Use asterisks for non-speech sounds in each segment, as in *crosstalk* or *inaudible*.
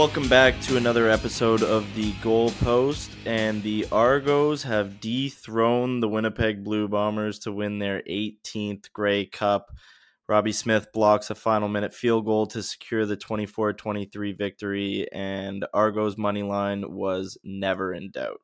Welcome back to another episode of the Goalpost, and the Argos have dethroned the Winnipeg Blue Bombers to win their 18th Grey Cup. Robbie Smith blocks a final minute field goal to secure the 24 23 victory, and Argos' money line was never in doubt.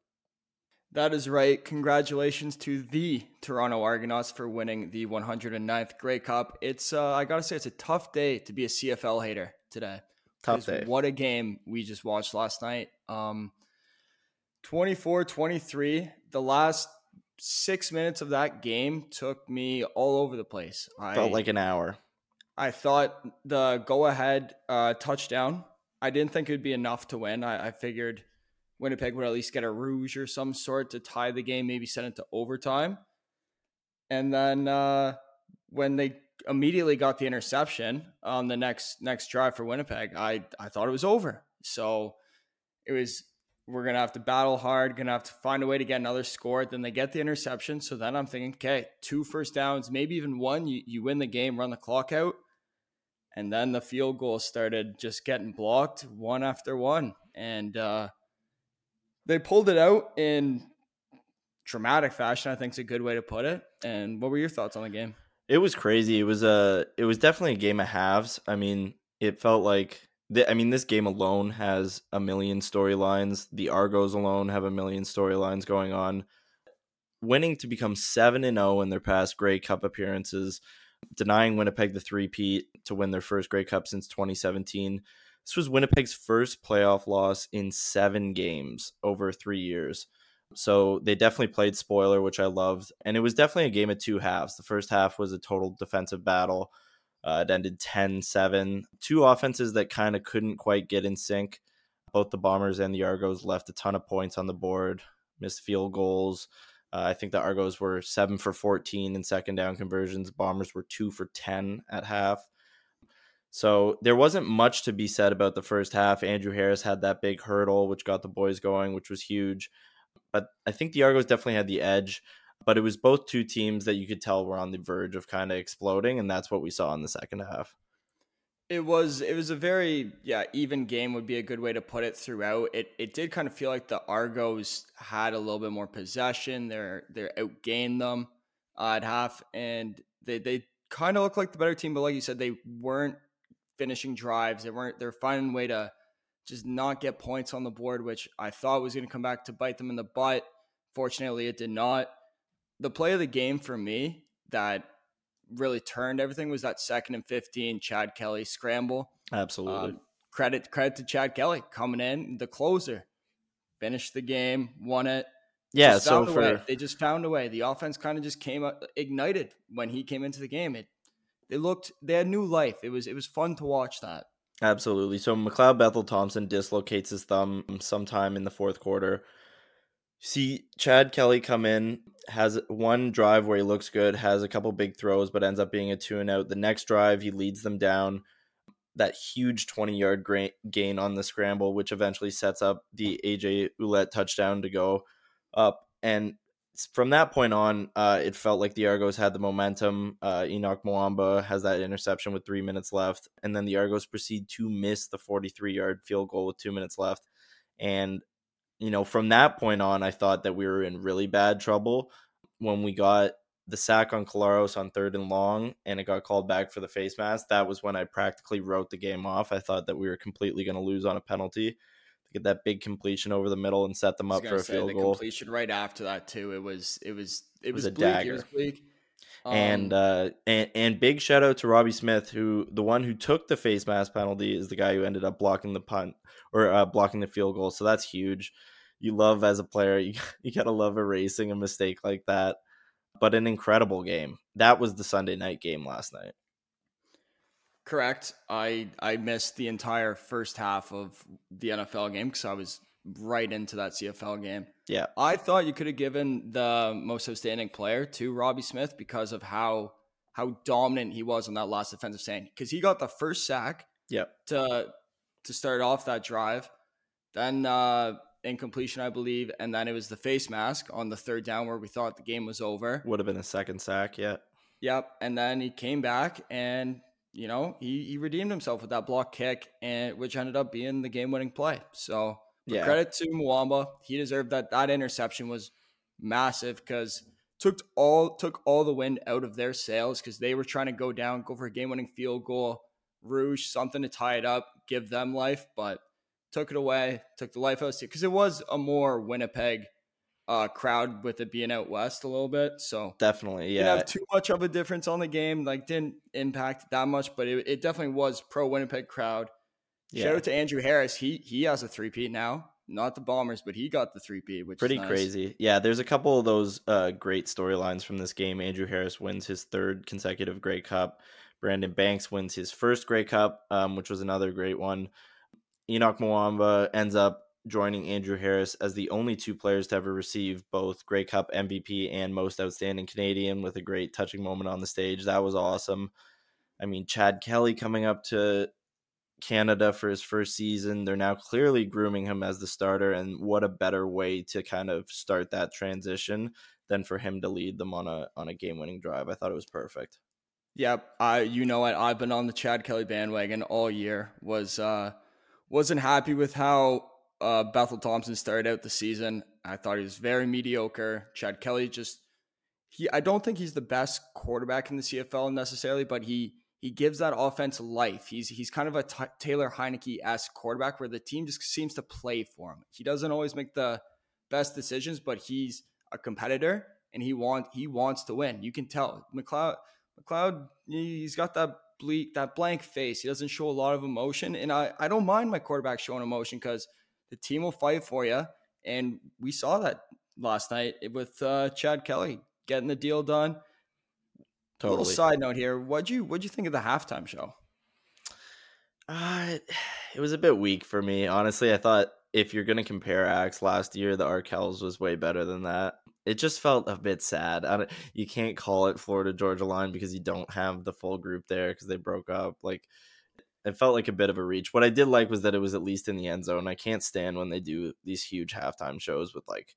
That is right. Congratulations to the Toronto Argonauts for winning the 109th Grey Cup. It's uh, I gotta say it's a tough day to be a CFL hater today. Tough day. What a game we just watched last night. Um 24-23. The last six minutes of that game took me all over the place. I Felt like an hour. I thought the go ahead uh, touchdown, I didn't think it would be enough to win. I, I figured Winnipeg would at least get a rouge or some sort to tie the game, maybe send it to overtime. And then uh, when they immediately got the interception on the next next drive for Winnipeg, I I thought it was over. So it was we're gonna have to battle hard, gonna have to find a way to get another score. Then they get the interception. So then I'm thinking, okay, two first downs, maybe even one. You you win the game, run the clock out. And then the field goal started just getting blocked one after one. And uh they pulled it out in dramatic fashion. I think is a good way to put it. And what were your thoughts on the game? It was crazy. It was a. It was definitely a game of halves. I mean, it felt like. The, I mean, this game alone has a million storylines. The Argos alone have a million storylines going on. Winning to become seven and zero in their past Grey Cup appearances, denying Winnipeg the three-peat to win their first Grey Cup since 2017. This was Winnipeg's first playoff loss in seven games over three years. So they definitely played spoiler, which I loved. And it was definitely a game of two halves. The first half was a total defensive battle. Uh, it ended 10 7. Two offenses that kind of couldn't quite get in sync. Both the Bombers and the Argos left a ton of points on the board, missed field goals. Uh, I think the Argos were 7 for 14 in second down conversions. Bombers were 2 for 10 at half. So there wasn't much to be said about the first half. Andrew Harris had that big hurdle, which got the boys going, which was huge. But I think the Argos definitely had the edge. But it was both two teams that you could tell were on the verge of kind of exploding, and that's what we saw in the second half. It was it was a very yeah even game would be a good way to put it throughout. It it did kind of feel like the Argos had a little bit more possession. They're they're outgained them uh, at half, and they they kind of looked like the better team. But like you said, they weren't finishing drives. They weren't they're finding a way to just not get points on the board, which I thought was going to come back to bite them in the butt. Fortunately, it did not. The play of the game for me that really turned everything was that second and 15 Chad Kelly scramble. Absolutely. Um, credit credit to Chad Kelly coming in, the closer, finished the game, won it. Yeah, Just so for they just found a way. The offense kind of just came up, ignited when he came into the game. It they looked they had new life. It was it was fun to watch that. Absolutely. So McLeod Bethel Thompson dislocates his thumb sometime in the fourth quarter. See Chad Kelly come in, has one drive where he looks good, has a couple big throws, but ends up being a two and out. The next drive, he leads them down that huge 20 yard gain on the scramble, which eventually sets up the AJ Ouellette touchdown to go up. And from that point on, uh, it felt like the Argos had the momentum. Uh, Henoc Muamba has that interception with three minutes left, and then the Argos proceed to miss the 43 yard field goal with two minutes left. And, you know, from that point on, I thought that we were in really bad trouble when we got the sack on Collaros on third and long and it got called back for the face mask. That was when I practically wrote the game off. I thought that we were completely going to lose on a penalty get that big completion over the middle and set them up for a say, field the goal. completion right after that too. It was it was it, was was, a bleak. It dagger. was bleak. and Um, uh and, and big shout out to Robbie Smith who the one who took the face mask penalty is the guy who ended up blocking the punt or uh, blocking the field goal so that's huge you love as a player *laughs* you, you gotta love erasing a mistake like that but an incredible game that was the Sunday night game last night Correct. I I missed the entire first half of the NFL game because I was right into that CFL game. yeah I thought you could have given the most outstanding player to Robbie Smith because of how how dominant he was on that last defensive stand. Because he got the first sack yeah to to start off that drive, then uh, incompletion, I believe, and then it was the face mask on the third down where we thought the game was over. would have been a second sack yeah Yep. And then he came back and you know, he, he redeemed himself with that block kick, and which ended up being the game winning play. So yeah. credit to Muamba. He deserved that. That interception was massive because took all took all the wind out of their sails because they were trying to go down, go for a game winning field goal, Rouge, something to tie it up, give them life, but took it away, took the life out of it because it was a more Winnipeg uh, crowd with it being out west a little bit. So definitely, yeah, didn't have too much of a difference on the game. Like didn't impact that much, but it, it definitely was pro Winnipeg crowd. Yeah. Shout out to Andrew Harris. He he has a three P now. Not the Bombers, but he got the three P, which pretty nice. crazy. Yeah, there's a couple of those uh, great storylines from this game. Andrew Harris wins his third consecutive Grey Cup. Brandon Banks wins his first Grey Cup, um, which was another great one. Henoc Muamba ends up joining Andrew Harris as the only two players to ever receive both Grey Cup MVP and Most Outstanding Canadian with a great touching moment on the stage. That was awesome. I mean, Chad Kelly coming up to Canada for his first season. They're now clearly grooming him as the starter, and what a better way to kind of start that transition than for him to lead them on a on a game winning drive. I thought it was perfect. Yep, I you know what I've been on the Chad Kelly bandwagon all year. Was uh wasn't happy with how uh, Bethel Thompson started out the season. I thought he was very mediocre. Chad Kelly just he I don't think he's the best quarterback in the CFL necessarily, but he he gives that offense life. He's he's kind of a t- Taylor Heinicke esque quarterback where the team just seems to play for him. He doesn't always make the best decisions, but he's a competitor and he want he wants to win. You can tell McLeod McLeod he's got that bleak that blank face. He doesn't show a lot of emotion, and I I don't mind my quarterback showing emotion because the team will fight for you. And we saw that last night with uh, Chad Kelly getting the deal done. Totally. Little side note here: what'd you what'd you think of the halftime show? Uh, it was a bit weak for me, honestly. I thought if you're gonna compare acts last year, the Arkells was way better than that. It just felt a bit sad. you can't call it Florida Georgia Line because you don't have the full group there because they broke up. Like it felt like a bit of a reach. What I did like was that it was at least in the end zone. I can't stand when they do these huge halftime shows with like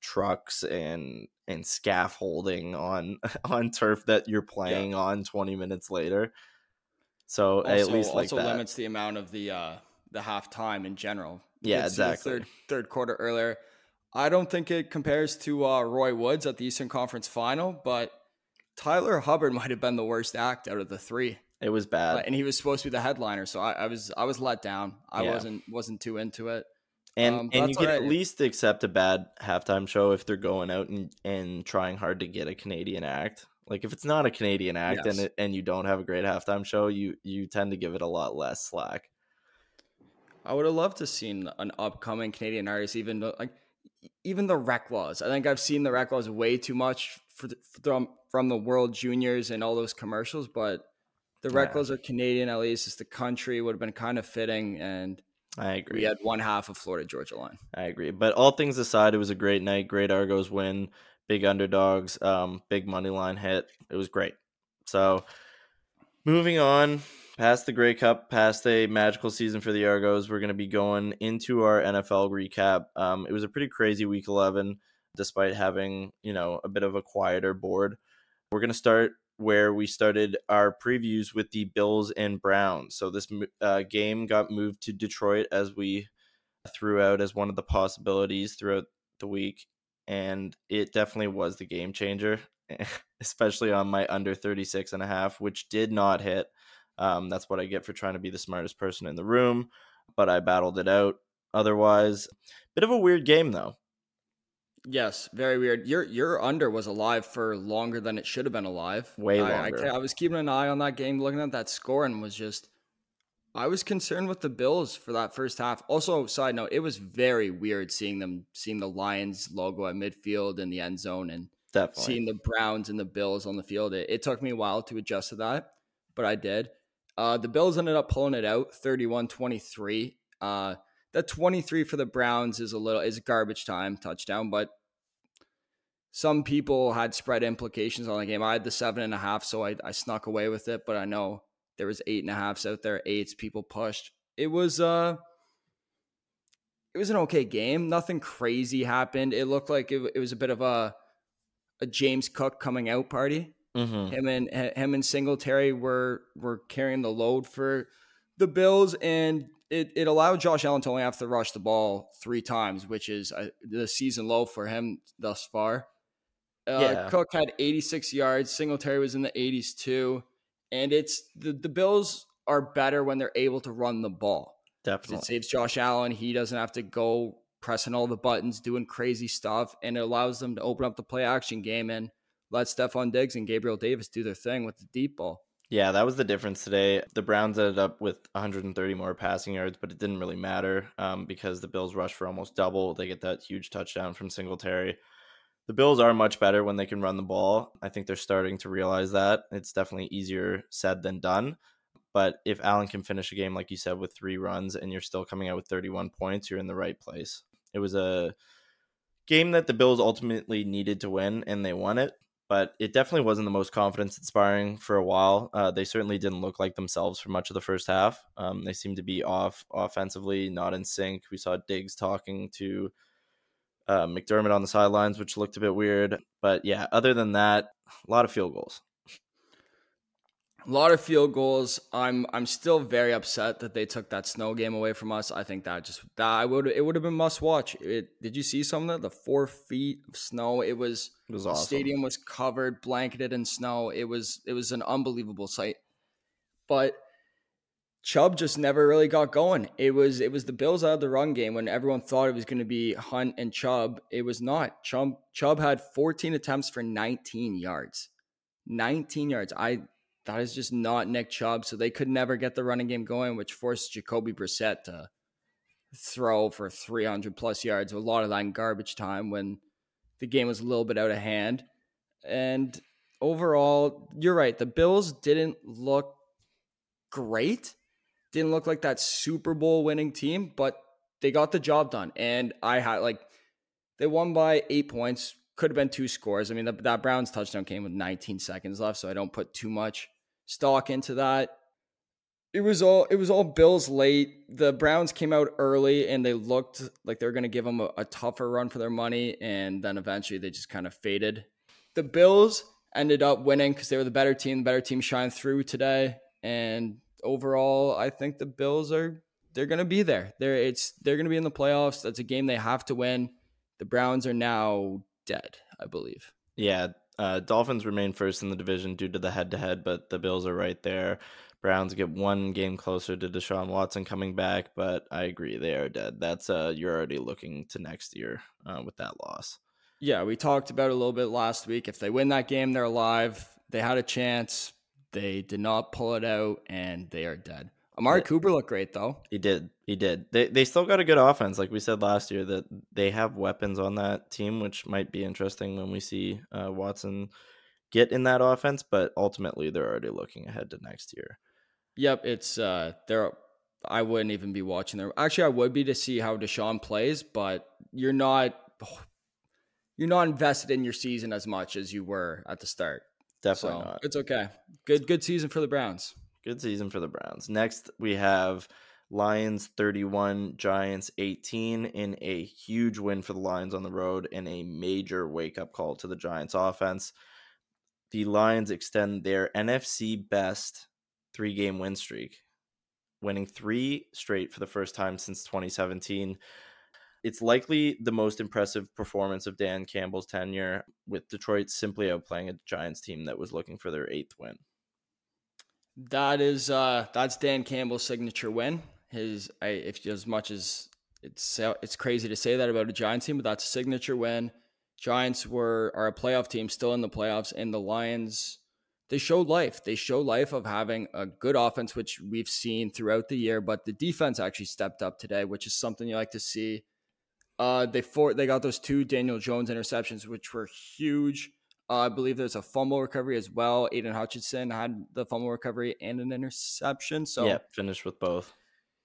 trucks and and scaffolding on *laughs* on turf that you're playing yeah. on 20 minutes later. So also, at least like also that. limits the amount of the uh the halftime in general. Yeah, exactly. Third third quarter earlier. I don't think it compares to uh, Roy Woods at the Eastern Conference Final, but Tyler Hubbard *laughs* might have been the worst act out of the three. It was bad, and he was supposed to be the headliner, so I, I was I was let down. I yeah. wasn't wasn't too into it. And um, and you can right. at least accept a bad halftime show if they're going out and, and trying hard to get a Canadian act. Like if it's not a Canadian act yes. and it, and you don't have a great halftime show, you you tend to give it a lot less slack. I would have loved to seen an upcoming Canadian artist, even like even the Laws. I think I've seen the Laws way too much for from from the World Juniors and all those commercials, but the yeah. Reklaws are Canadian, at least it's the country would have been kind of fitting. And I agree. We had one half of Florida Georgia line. I agree. But all things aside, it was a great night. Great Argos win. Big underdogs. Um, big money line hit. It was great. So moving on past the Grey Cup, past a magical season for the Argos, we're going to be going into our NFL recap. Um, it was a pretty crazy week 11, despite having, you know, a bit of a quieter board. We're going to start where we started our previews with the Bills and Browns. So this uh, game got moved to Detroit as we threw out as one of the possibilities throughout the week. And it definitely was the game changer, *laughs* especially on my under 36 and a half, which did not hit. Um, that's what I get for trying to be the smartest person in the room, but I battled it out. Otherwise, bit of a weird game though. Yes, very weird. Your your under was alive for longer than it should have been alive. Way longer. I, I, I was keeping an eye on that game, looking at that score, and was just I was concerned with the Bills for that first half. Also, side note, it was very weird seeing them seeing the Lions logo at midfield in the end zone and Definitely. seeing the Browns and the Bills on the field. It, it took me a while to adjust to that, but I did. Uh, the Bills ended up pulling it out 31 23. Uh, that 23 for the Browns is a little is garbage time touchdown, but some people had spread implications on the game. I had the seven and a half, so I, I snuck away with it, but I know there was eight and a halfs out there, eights people pushed. It was uh it was an okay game. Nothing crazy happened. It looked like it, it was a bit of a a James Cook coming out party. Mm-hmm. Him and him and Singletary were were carrying the load for the Bills, and it, it allowed Josh Allen to only have to rush the ball three times, which is a, the season low for him thus far. Uh, yeah. Cook had 86 yards. Singletary was in the 80s too, and it's the the Bills are better when they're able to run the ball. Definitely, it saves Josh Allen. He doesn't have to go pressing all the buttons, doing crazy stuff, and it allows them to open up the play action game and let Stefon Diggs and Gabriel Davis do their thing with the deep ball. Yeah, that was the difference today. The Browns ended up with 130 more passing yards, but it didn't really matter um, because the Bills rushed for almost double. They get that huge touchdown from Singletary. The Bills are much better when they can run the ball. I think they're starting to realize that. It's definitely easier said than done. But if Allen can finish a game, like you said, with three runs and you're still coming out with 31 points, you're in the right place. It was a game that the Bills ultimately needed to win, and they won it but it definitely wasn't the most confidence inspiring for a while. Uh, they certainly didn't look like themselves for much of the first half. Um, they seemed to be off offensively, not in sync. We saw Diggs talking to uh, McDermott on the sidelines, which looked a bit weird. But yeah, other than that, a lot of field goals a lot of field goals. I'm I'm still very upset that they took that snow game away from us. I think that just that I would it would have been must watch. It, did you see some of that? The four feet of snow. It was, it was awesome. The stadium was covered, blanketed in snow. It was it was an unbelievable sight. But Chubb just never really got going. It was it was the Bills out of the run game when everyone thought it was going to be Hunt and Chubb. It was not. Chubb Chubb had 14 attempts for 19 yards. 19 yards. I that is just not Nick Chubb. So they could never get the running game going, which forced Jacoby Brissett to throw for 300 plus yards. A lot of that in garbage time when the game was a little bit out of hand. And overall, you're right. The Bills didn't look great. Didn't look like that Super Bowl winning team, but they got the job done. And I had like, they won by eight points. Could have been two scores. I mean, the, that Browns touchdown came with 19 seconds left, so I don't put too much stock into that. It was all it was all Bills late. The Browns came out early and they looked like they were going to give them a, a tougher run for their money, and then eventually they just kind of faded. The Bills ended up winning because they were the better team. The better team shined through today, and overall, I think the Bills are they're going to be there. They're it's they're going to be in the playoffs. That's a game they have to win. The Browns are now dead, I believe. Yeah, uh, Dolphins remain first in the division due to the head to head, but the Bills are right there. Browns get one game closer to Deshaun Watson coming back, but I agree they are dead. That's uh you're already looking to next year uh, with that loss. Yeah, we talked about it a little bit last week. If they win that game, they're alive. They had a chance. They did not pull it out, and they are dead. Amari. Cooper looked great though. He did. He did. They they still got a good offense, like we said last year. That they have weapons on that team, which might be interesting when we see uh, Watson get in that offense. But ultimately, they're already looking ahead to next year. Yep, it's uh, there. I wouldn't even be watching there. Actually, I would be to see how Deshaun plays, but you're not *sighs* you're not invested in your season as much as you were at the start. Definitely so not. It's okay. Good good season for the Browns. Good season for the Browns. Next, we have Lions 31, Giants 18 in a huge win for the Lions on the road and a major wake up call to the Giants offense. The Lions extend their NFC best three game win streak, winning three straight for the first time since 2017. It's likely the most impressive performance of Dan Campbell's tenure, with Detroit simply outplaying a Giants team that was looking for their eighth win. That is uh that's Dan Campbell's signature win. His I, if as much as it's it's crazy to say that about a Giants team, but that's a signature win. Giants were are a playoff team still in the playoffs, and the Lions they showed life. They show life of having a good offense, which we've seen throughout the year, but the defense actually stepped up today, which is something you like to see. Uh, they for they got those two Daniel Jones interceptions, which were huge. Uh, I believe there's a fumble recovery as well. Aidan Hutchinson had the fumble recovery and an interception. So yeah, finished with both.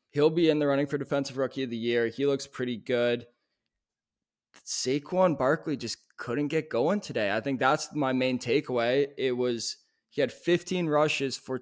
He'll be in the running for defensive rookie of the year. He looks pretty good. Saquon Barkley just couldn't get going today. I think that's my main takeaway. It was he had 15 rushes for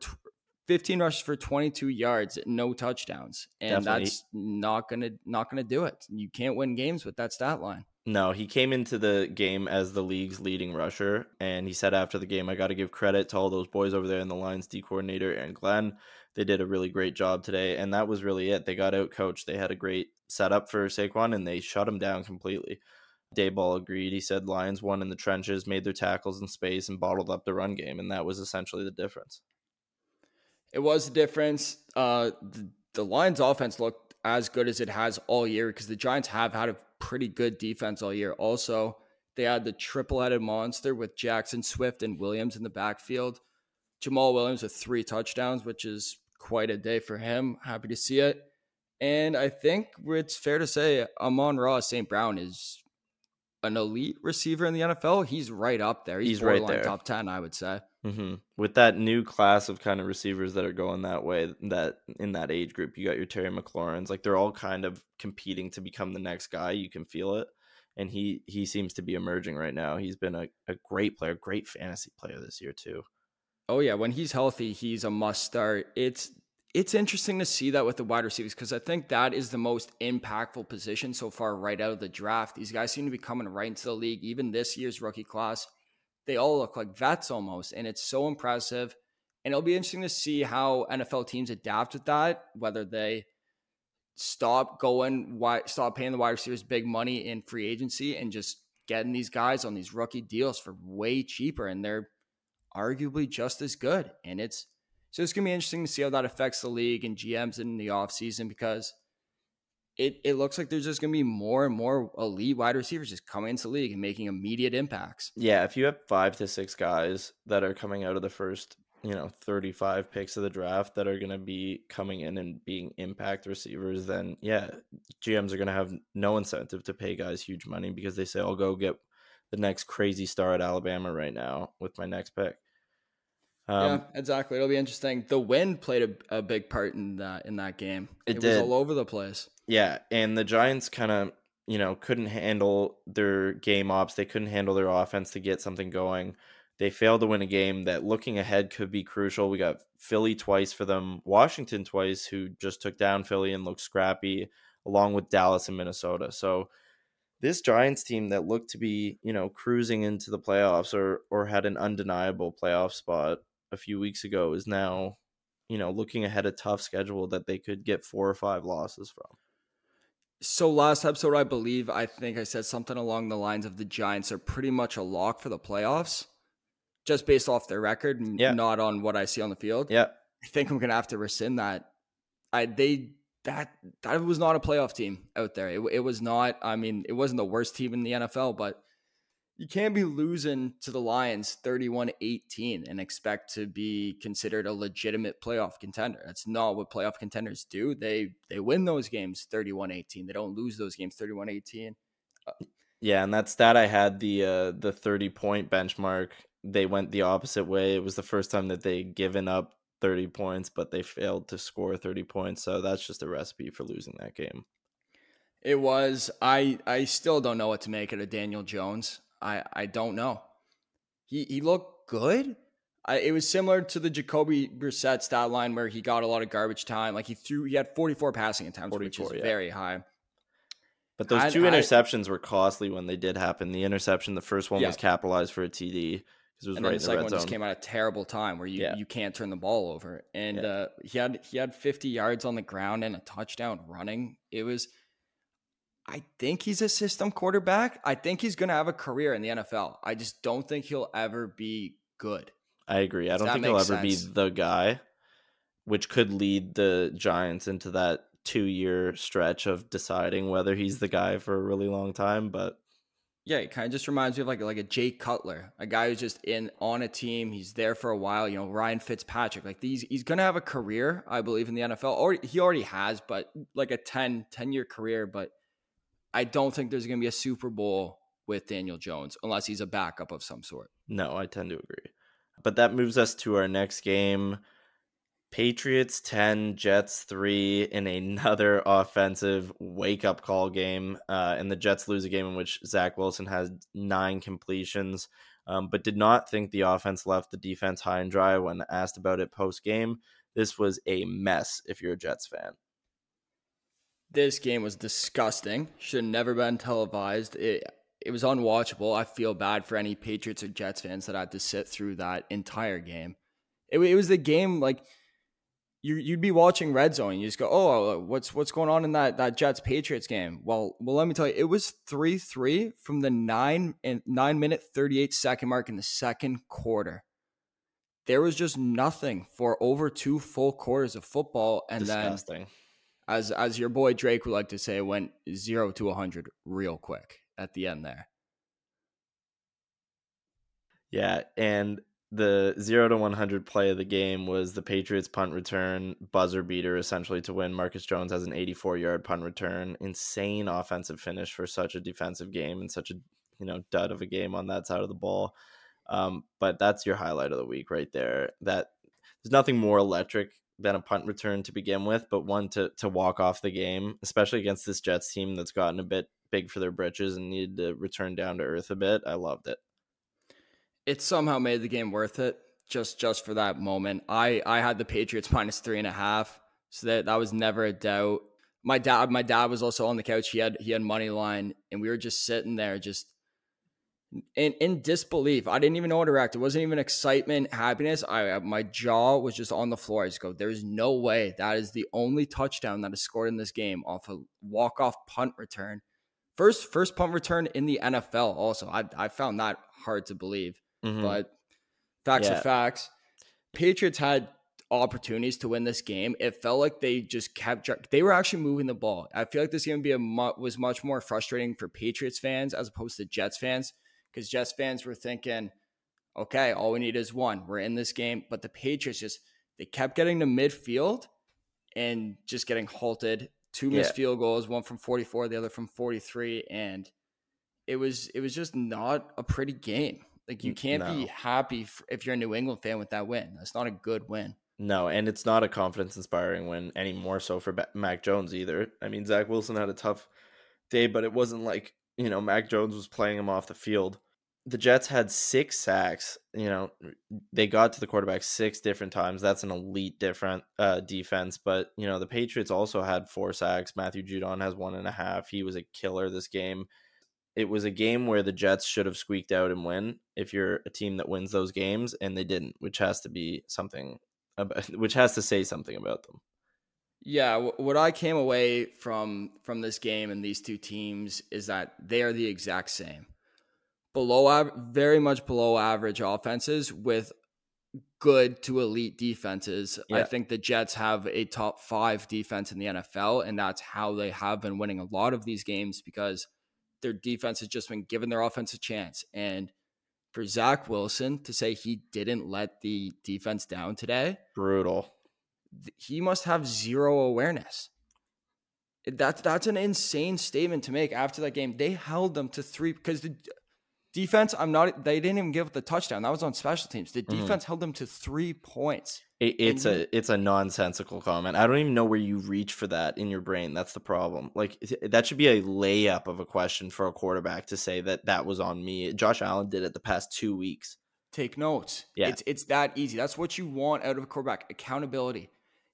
15 rushes for 22 yards, no touchdowns, and Definitely. that's not gonna not gonna do it. You can't win games with that stat line. No, he came into the game as the league's leading rusher, and he said after the game, "I got to give credit to all those boys over there in the Lions D coordinator and Glenn. They did a really great job today, and that was really it. They got out coached. They had a great setup for Saquon, and they shut him down completely." Daboll agreed. He said Lions won in the trenches, made their tackles in space, and bottled up the run game, and that was essentially the difference. It was the difference. Uh, the, the Lions' offense looked as good as it has all year because the Giants have had a pretty good defense all year. Also, they had the triple-headed monster with Jackson Swift and Williams in the backfield. Jamaal Williams with three touchdowns, which is quite a day for him. Happy to see it. And I think it's fair to say Amon-Ra St. Brown is an elite receiver in the NFL. He's right up there. He's, He's right there. top 10, I would say. Mm-hmm. With that new class of kind of receivers that are going that way, that in that age group, you got your Terry McLaurin's, like they're all kind of competing to become the next guy. You can feel it, and he he seems to be emerging right now. He's been a, a great player, great fantasy player this year too. Oh yeah, when he's healthy, he's a must start. It's it's interesting to see that with the wide receivers because I think that is the most impactful position so far right out of the draft. These guys seem to be coming right into the league. Even this year's rookie class they all look like vets almost, and it's so impressive. And it'll be interesting to see how NFL teams adapt with that, whether they stop going, why, stop paying the wide receivers big money in free agency and just getting these guys on these rookie deals for way cheaper, and they're arguably just as good. And it's so it's gonna be interesting to see how that affects the league and GMs in the offseason because it, it looks like there's just going to be more and more elite wide receivers just coming into the league and making immediate impacts. Yeah, if you have five to six guys that are coming out of the first, you know, 35 picks of the draft that are going to be coming in and being impact receivers, then yeah, GMs are going to have no incentive to pay guys huge money because they say, I'll go get the next crazy star at Alabama right now with my next pick. Um, yeah, exactly. It'll be interesting. The wind played a, a big part in that in that game. It, it was all over the place. Yeah, and the Giants kind of you know couldn't handle their game ops. They couldn't handle their offense to get something going. They failed to win a game that, looking ahead, could be crucial. We got Philly twice for them, Washington twice, who just took down Philly and looked scrappy, along with Dallas and Minnesota. So this Giants team that looked to be, you know, cruising into the playoffs or or had an undeniable playoff spot a few weeks ago is now, you know, looking ahead a tough schedule that they could get four or five losses from. So last episode, I believe I think I said something along the lines of the Giants are pretty much a lock for the playoffs, just based off their record, yeah. not on what I see on the field. Yeah, I think I'm gonna have to rescind that. I they that that was not a playoff team out there. It, it was not. I mean, it wasn't the worst team in the NFL, but you can't be losing to the Lions 31 18 and expect to be considered a legitimate playoff contender. That's not what playoff contenders do. They they win those games 31 18. They don't lose those games 31 18. Uh, yeah, and that stat I had the uh, the 30 point benchmark. They went the opposite way. It was the first time that they given up 30 points, but they failed to score 30 points. So that's just a recipe for losing that game. It was. I I still don't know what to make of Daniel Jones. I I don't know. He he looked good. I, it was similar to the Jacoby Brissett stat line where he got a lot of garbage time. Like he threw, he had 44 passing attempts, 44, which is yeah. very high. But those two I, interceptions I, were costly when they did happen. The interception, the first one yeah. was capitalized for a TD because it was and right the, the second one zone. just came at a terrible time where you, yeah. you can't turn the ball over. And uh, he had he had 50 yards on the ground and a touchdown running. It was I think he's a system quarterback. I think he's going to have a career in the NFL. I just don't think he'll ever be good. I agree. I don't think he'll ever sense? be the guy, which could lead the Giants into that two year stretch of deciding whether he's the guy for a really long time. But yeah, it kind of just reminds me of like like a Jay Cutler, a guy who's just in on a team. He's there for a while. You know, Ryan Fitzpatrick. Like these, he's gonna have a career, I believe, in the NFL. Or he already has, but like a 10, 10 year career. But I don't think there's going to be a Super Bowl with Daniel Jones unless he's a backup of some sort. No, I tend to agree. But that moves us to our next game. Patriots 10, Jets 3 in another *laughs* offensive wake up call game. Uh, and the Jets lose a game in which Zach Wilson has nine completions, um, but did not think the offense left the defense high and dry when asked about it post game. This was a mess if you're a Jets fan. This game was disgusting. Should have never been televised. It it was unwatchable. I feel bad for any Patriots or Jets fans that had to sit through that entire game. It, it was the game like you you'd be watching Red Zone. You just go, oh, uh, what's what's going on in that that Jets Patriots game? Well, well, let me tell you, it was three three from the nine and nine minute thirty eight second mark in the second quarter. There was just nothing for over two full quarters of football, and Disgusting. then as as your boy Drake would like to say, went zero to hundred real quick at the end there. Yeah, and the 0 to 100 play of the game was the Patriots punt return buzzer beater essentially to win. Marcus Jones has an 84-yard punt return. Insane offensive finish for such a defensive game and such a, you know, dud of a game on that side of the ball. Um, but that's your highlight of the week right there. That there's nothing more electric than a punt return to begin with, but one to to walk off the game, especially against this Jets team that's gotten a bit big for their britches and needed to return down to earth a bit. I loved it. It somehow made the game worth it just just for that moment. I I had the Patriots minus three and a half, so that that was never a doubt. My dad my dad was also on the couch. He had he had money line, and we were just sitting there just in in disbelief. I didn't even know how to react. It wasn't even excitement, happiness. I my jaw was just on the floor. I just go, "There's no way that is the only touchdown that is scored in this game off a walk off punt return." First first punt return in the NFL. Also, I I found that hard to believe, Mhm. but facts Yeah. are facts. Patriots had opportunities to win this game. It felt like they just kept they were actually moving the ball. I feel like this game would be a was much more frustrating for Patriots fans as opposed to Jets fans because Jets fans were thinking, okay, all we need is one. We're in this game, but the Patriots just they kept getting to midfield and just getting halted. Two missed Yeah. field goals, one from 44, the other from 43 and it was it was just not a pretty game. Like you can't be happy if you're a New England fan with that win. That's not a good win. No, and it's not a confidence inspiring win any more so for Mac Jones either. I mean, Zach Wilson had a tough day, but it wasn't like, you know, Mac Jones was playing him off the field. The Jets had six sacks. You know, they got to the quarterback six different times. That's an elite different uh, defense. But, you know, the Patriots also had four sacks. Matthew Judon has one and a half. He was a killer this game. It was a game where the Jets should have squeaked out and win if you're a team that wins those games, and they didn't, which has to be something about, *laughs* which has to say something about them. Yeah, what I came away from from this game and these two teams is that they are the exact same. Below very much below average offenses with good to elite defenses. I think the Jets have a top 5 defense in the NFL and that's how they have been winning a lot of these games because their defense has just been giving their offense a chance and for Zach Wilson to say he didn't let the defense down today, Brutal. He must have zero awareness. That's that's an insane statement to make after that game. They held them to three because the defense. I'm not. They didn't even give up the touchdown. That was on special teams. The Mhm. defense held them to three points. It, it's you- a it's a nonsensical comment. I don't even know where you reach for that in your brain. That's the problem. Like that should be a layup of a question for a quarterback to say that that was on me. Josh Allen did it the past two weeks. Take notes. Yeah. It's it's that easy. That's what you want out of a quarterback. Accountability.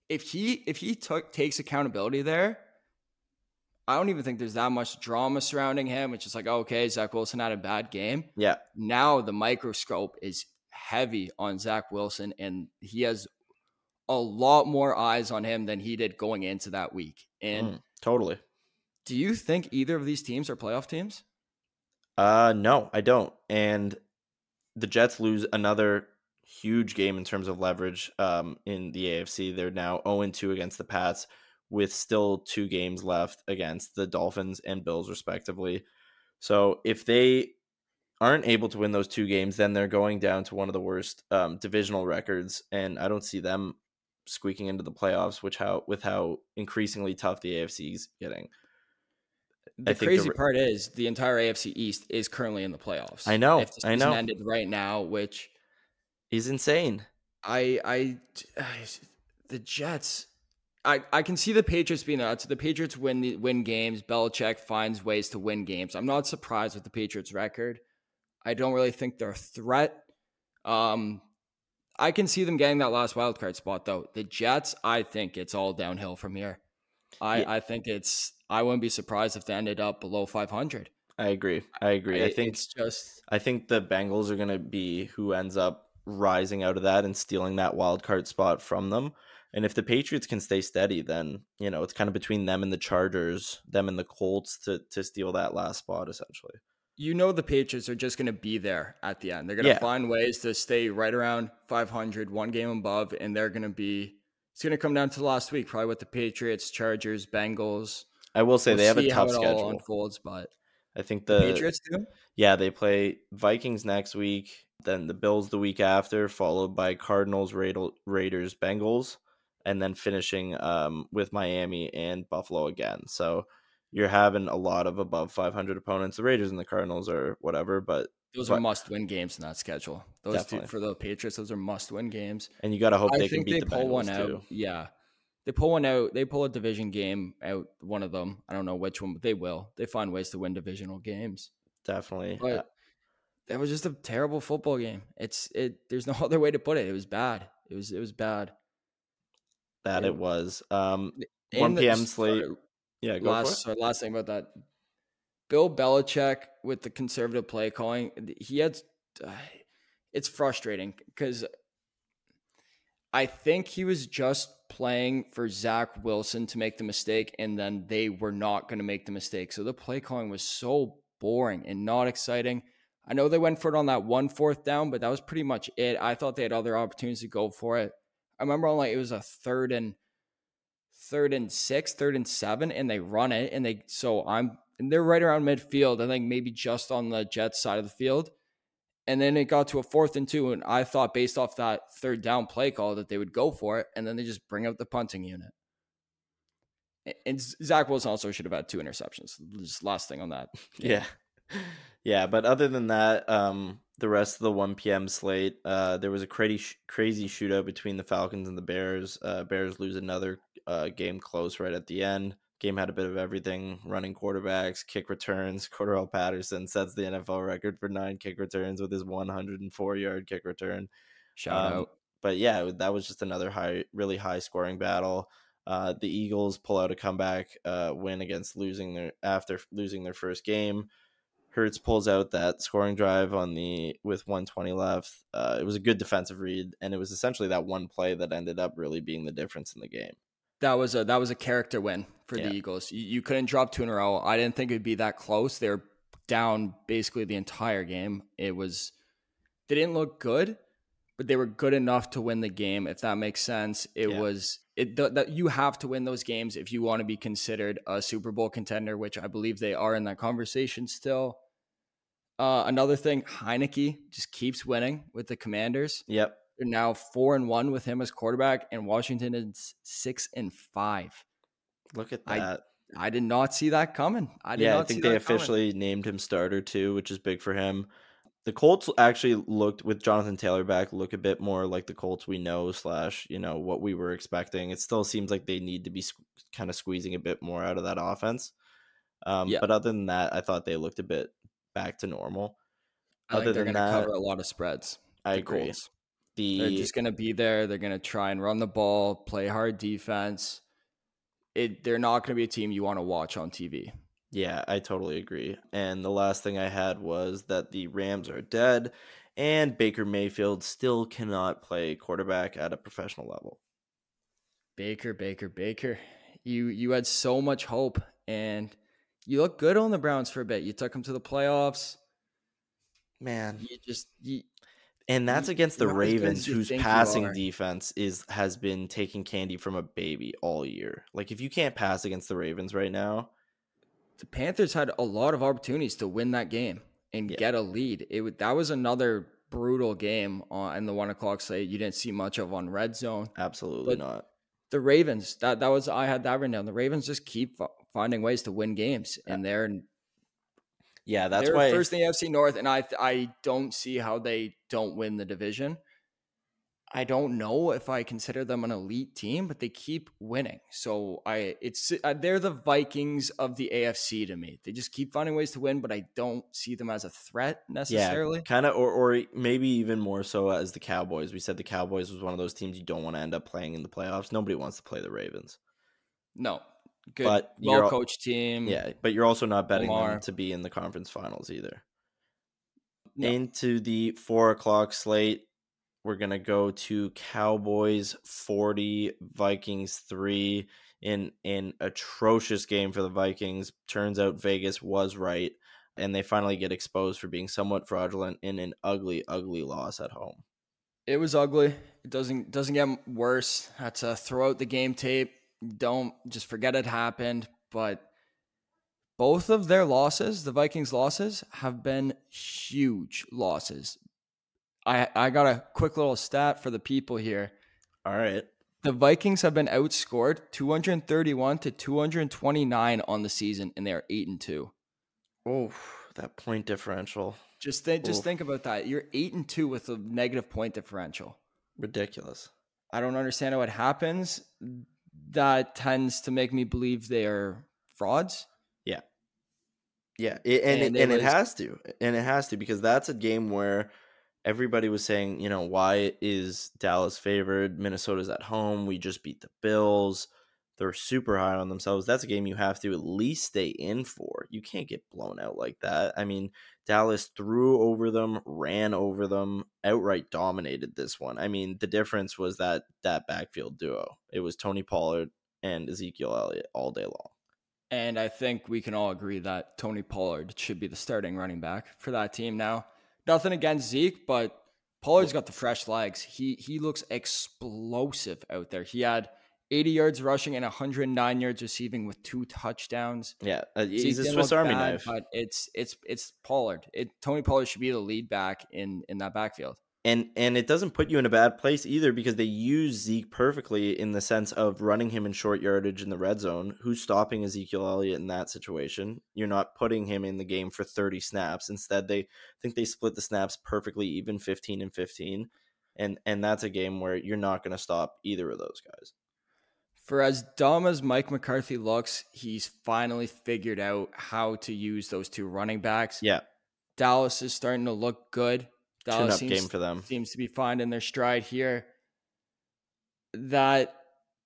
If he if he took takes accountability there, I don't even think there's that much drama surrounding him. It's just like, okay, Zach Wilson had a bad game. Yeah, now the microscope is heavy on Zach Wilson, and he has a lot more eyes on him than he did going into that week. And Mm, totally. do you think either of these teams are playoff teams? Uh no, I don't. And the Jets lose another huge game in terms of leverage um in the AFC. They're now 0 2 against the Pats with still two games left against the Dolphins and Bills respectively. So if they aren't able to win those two games, then they're going down to one of the worst um, divisional records, and I don't see them squeaking into the playoffs, which how with how increasingly tough the AFC is getting. The think the crazy part is the entire AFC East is currently in the playoffs. I know, If the I know. ended right now, which He's insane. I I the Jets. I, I can see the Patriots being there. So the Patriots win the, win games. Belichick finds ways to win games. I'm not surprised with the Patriots record. I don't really think they're a threat. Um, I can see them getting that last wild card spot though. The Jets, I think it's all downhill from here. I Yeah. I think it's I wouldn't be surprised if they ended up below 500. I agree. I agree. I It- think it's just I think the Bengals are going to be who ends up rising out of that and stealing that wild card spot from them. And if the Patriots can stay steady, then you know it's kind of between them and the Chargers, them and the Colts to to steal that last spot essentially. you know the Patriots are just going to be there at the end. They're going to Yeah. find ways to stay right around 500, one game above, and they're going to be. It's going to come down to last week, probably with the Patriots, Chargers, Bengals. I will say We'll they have a tough schedule. unfolds, but I think the the Patriots do. Yeah, they play Vikings next week, then the Bills the week after, followed by Cardinals, Raiders, Bengals, and then finishing um, with Miami and Buffalo again. So you're having a lot of above 500 opponents. The Raiders and the Cardinals are whatever, but Those but- are must-win games in that schedule. Those two for the Patriots, those are must-win games. and you got to hope I they can beat they the pull Bengals one out. too. Yeah, they pull one out. They pull a division game out. One of them. I don't know which one, but they will. They find ways to win divisional games. Definitely. But Uh, that was just a terrible football game. It's it. There's no *laughs* other way to put it. It was bad. It was it was bad. that it- it was. Um, And 1 the- p.m. sorry, slate. Yeah, go last sorry, last thing about that. Bill Belichick with the conservative play calling, he had. Uh, it's frustrating because I think he was just playing for Zach Wilson to make the mistake, and then they were not going to make the mistake. So the play calling was so boring and not exciting. I know they went for it on that one fourth down, but that was pretty much it. I thought they had other opportunities to go for it. I remember on like it was a third and third and six, third and seven, and they run it, and they so I'm and they're right around midfield. I think maybe just on the Jets side of the field. And then it got to a fourth and two, and I thought based off that third down play call that they would go for it, and then they just bring out the punting unit. And Zach Wilson also should have had two interceptions. Just last thing on that. *laughs* Yeah. Yeah, but other than that, um, the rest of the 1 p.m. slate, uh, there was a crazy, sh- crazy shootout between the Falcons and the Bears. Uh, Bears lose another uh, game close right at the end. Game had a bit of everything: running quarterbacks, kick returns. *laughs* Cordarrelle Patterson sets the NFL record for nine kick returns with his 104-yard kick return. Shout Um, out. But yeah, that was just another high, really high scoring battle. Uh, the Eagles pull out a comeback uh, win against losing their after losing their first game. Hurts pulls out that scoring drive on the with 120 left. Uh, it was a good defensive read, and it was essentially that one play that ended up really being the difference in the game. That was a that was a character win for Yeah. the Eagles. You, you couldn't drop two in a row. I didn't think it'd be that close. They're down basically the entire game. It was they didn't look good, but they were good enough to win the game. If that makes sense, it Yeah. was it th- that you have to win those games if you want to be considered a Super Bowl contender, which I believe they are in that conversation still. Uh, another thing, Heinicke just keeps winning with the Commanders. Yep. They're now four and one with him as quarterback, and Washington is six and five. Look at that. I did not see that coming. I did yeah, I think they that coming. officially named him starter too, which is big for him. The Colts actually looked with Jonathan Taylor back, look a bit more like the Colts we know slash you know what we were expecting. It still seems like they need to be squ- kind of squeezing a bit more out of that offense. Um, Yeah. But other than that, I thought they looked a bit back to normal. I think other they're than going to that, cover a lot of spreads. I agree. Colts. The They're just going to be there. They're going to try and run the ball, play hard defense. It. They're not going to be a team you want to watch on TV. Yeah, I totally agree. And the last thing I had was that the Rams are dead and Baker Mayfield still cannot play quarterback at a professional level. Baker, Baker, Baker. You you had so much hope, and you look good on the Browns for a bit. You took them to the playoffs. Man. You just you, And that's You- against the you're not as good as Ravens, whose passing defense is has been taking candy from a baby all year. Like if you can't pass against the Ravens right now, the Panthers had a lot of opportunities to win that game and Yeah. get a lead. It would, that was another brutal game on in the one o'clock slate. You didn't see much of on red zone. absolutely But- not. The Ravens that that was I had that written down. The Ravens just keep finding ways to win games, and they're Yeah, that's they're why first in the AFC North, and I I don't see how they don't win the division. I don't know if I consider them an elite team, but they keep winning. So I it's uh, they're the Vikings of the AFC to me. They just keep finding ways to win, but I don't see them as a threat necessarily. Yeah, kind of, or or maybe even more so as the Cowboys. We said the Cowboys was one of those teams you don't want to end up playing in the playoffs. Nobody wants to play the Ravens. No, Good, But well coached team. Yeah, but you're also not betting Lamar. them to be in the conference finals either. No. Into the four o'clock slate, we're gonna go to Cowboys forty, Vikings three in an atrocious game for the Vikings. Turns out Vegas was right, and they finally get exposed for being somewhat fraudulent in an ugly, ugly loss at home. It was ugly. It doesn't doesn't get worse. Had to throw out the game tape. Don't just forget it happened. But both of their losses, the Vikings' losses, have been huge losses. I I got a quick little stat for the people here. All right. The Vikings have been outscored 231 to 229 on the season, and they are eight and two. Oh, that point differential. Just think, just think about that. You're eight and two with a negative point differential. Ridiculous. I don't understand how it happens. That tends to make me believe they are frauds. Yeah, it, and And it, and it has to, and it has to because that's a game where everybody was saying, you know, why is Dallas favored? Minnesota's at home. We just beat the Bills. They're super high on themselves. That's a game you have to at least stay in for. You can't get blown out like that. I mean, Dallas threw over them, ran over them, outright dominated this one. I mean, the difference was that that backfield duo. It was Tony Pollard and Ezekiel Elliott all day long. And I think we can all agree that Tony Pollard should be the starting running back for that team now. Nothing against Zeke, but Pollard's got the fresh legs. He he looks explosive out there. He had 80 yards rushing and 109 yards receiving with two touchdowns. Yeah, uh, he's a Swiss Army bad, knife. but it's it's it's Pollard. It, Tony Pollard should be the lead back in in that backfield. and and it doesn't put you in a bad place either because they use Zeke perfectly in the sense of running him in short yardage in the red zone. Who's stopping Ezekiel Elliott in that situation? You're not putting him in the game for 30 snaps. Instead, they think they split the snaps perfectly even 15 and 15. And and that's a game where you're not going to stop either of those guys. For as dumb as Mike McCarthy looks, he's finally figured out how to use those two running backs. Yeah, Dallas is starting to look good. Dallas seems, game for them. seems to be finding their stride here. That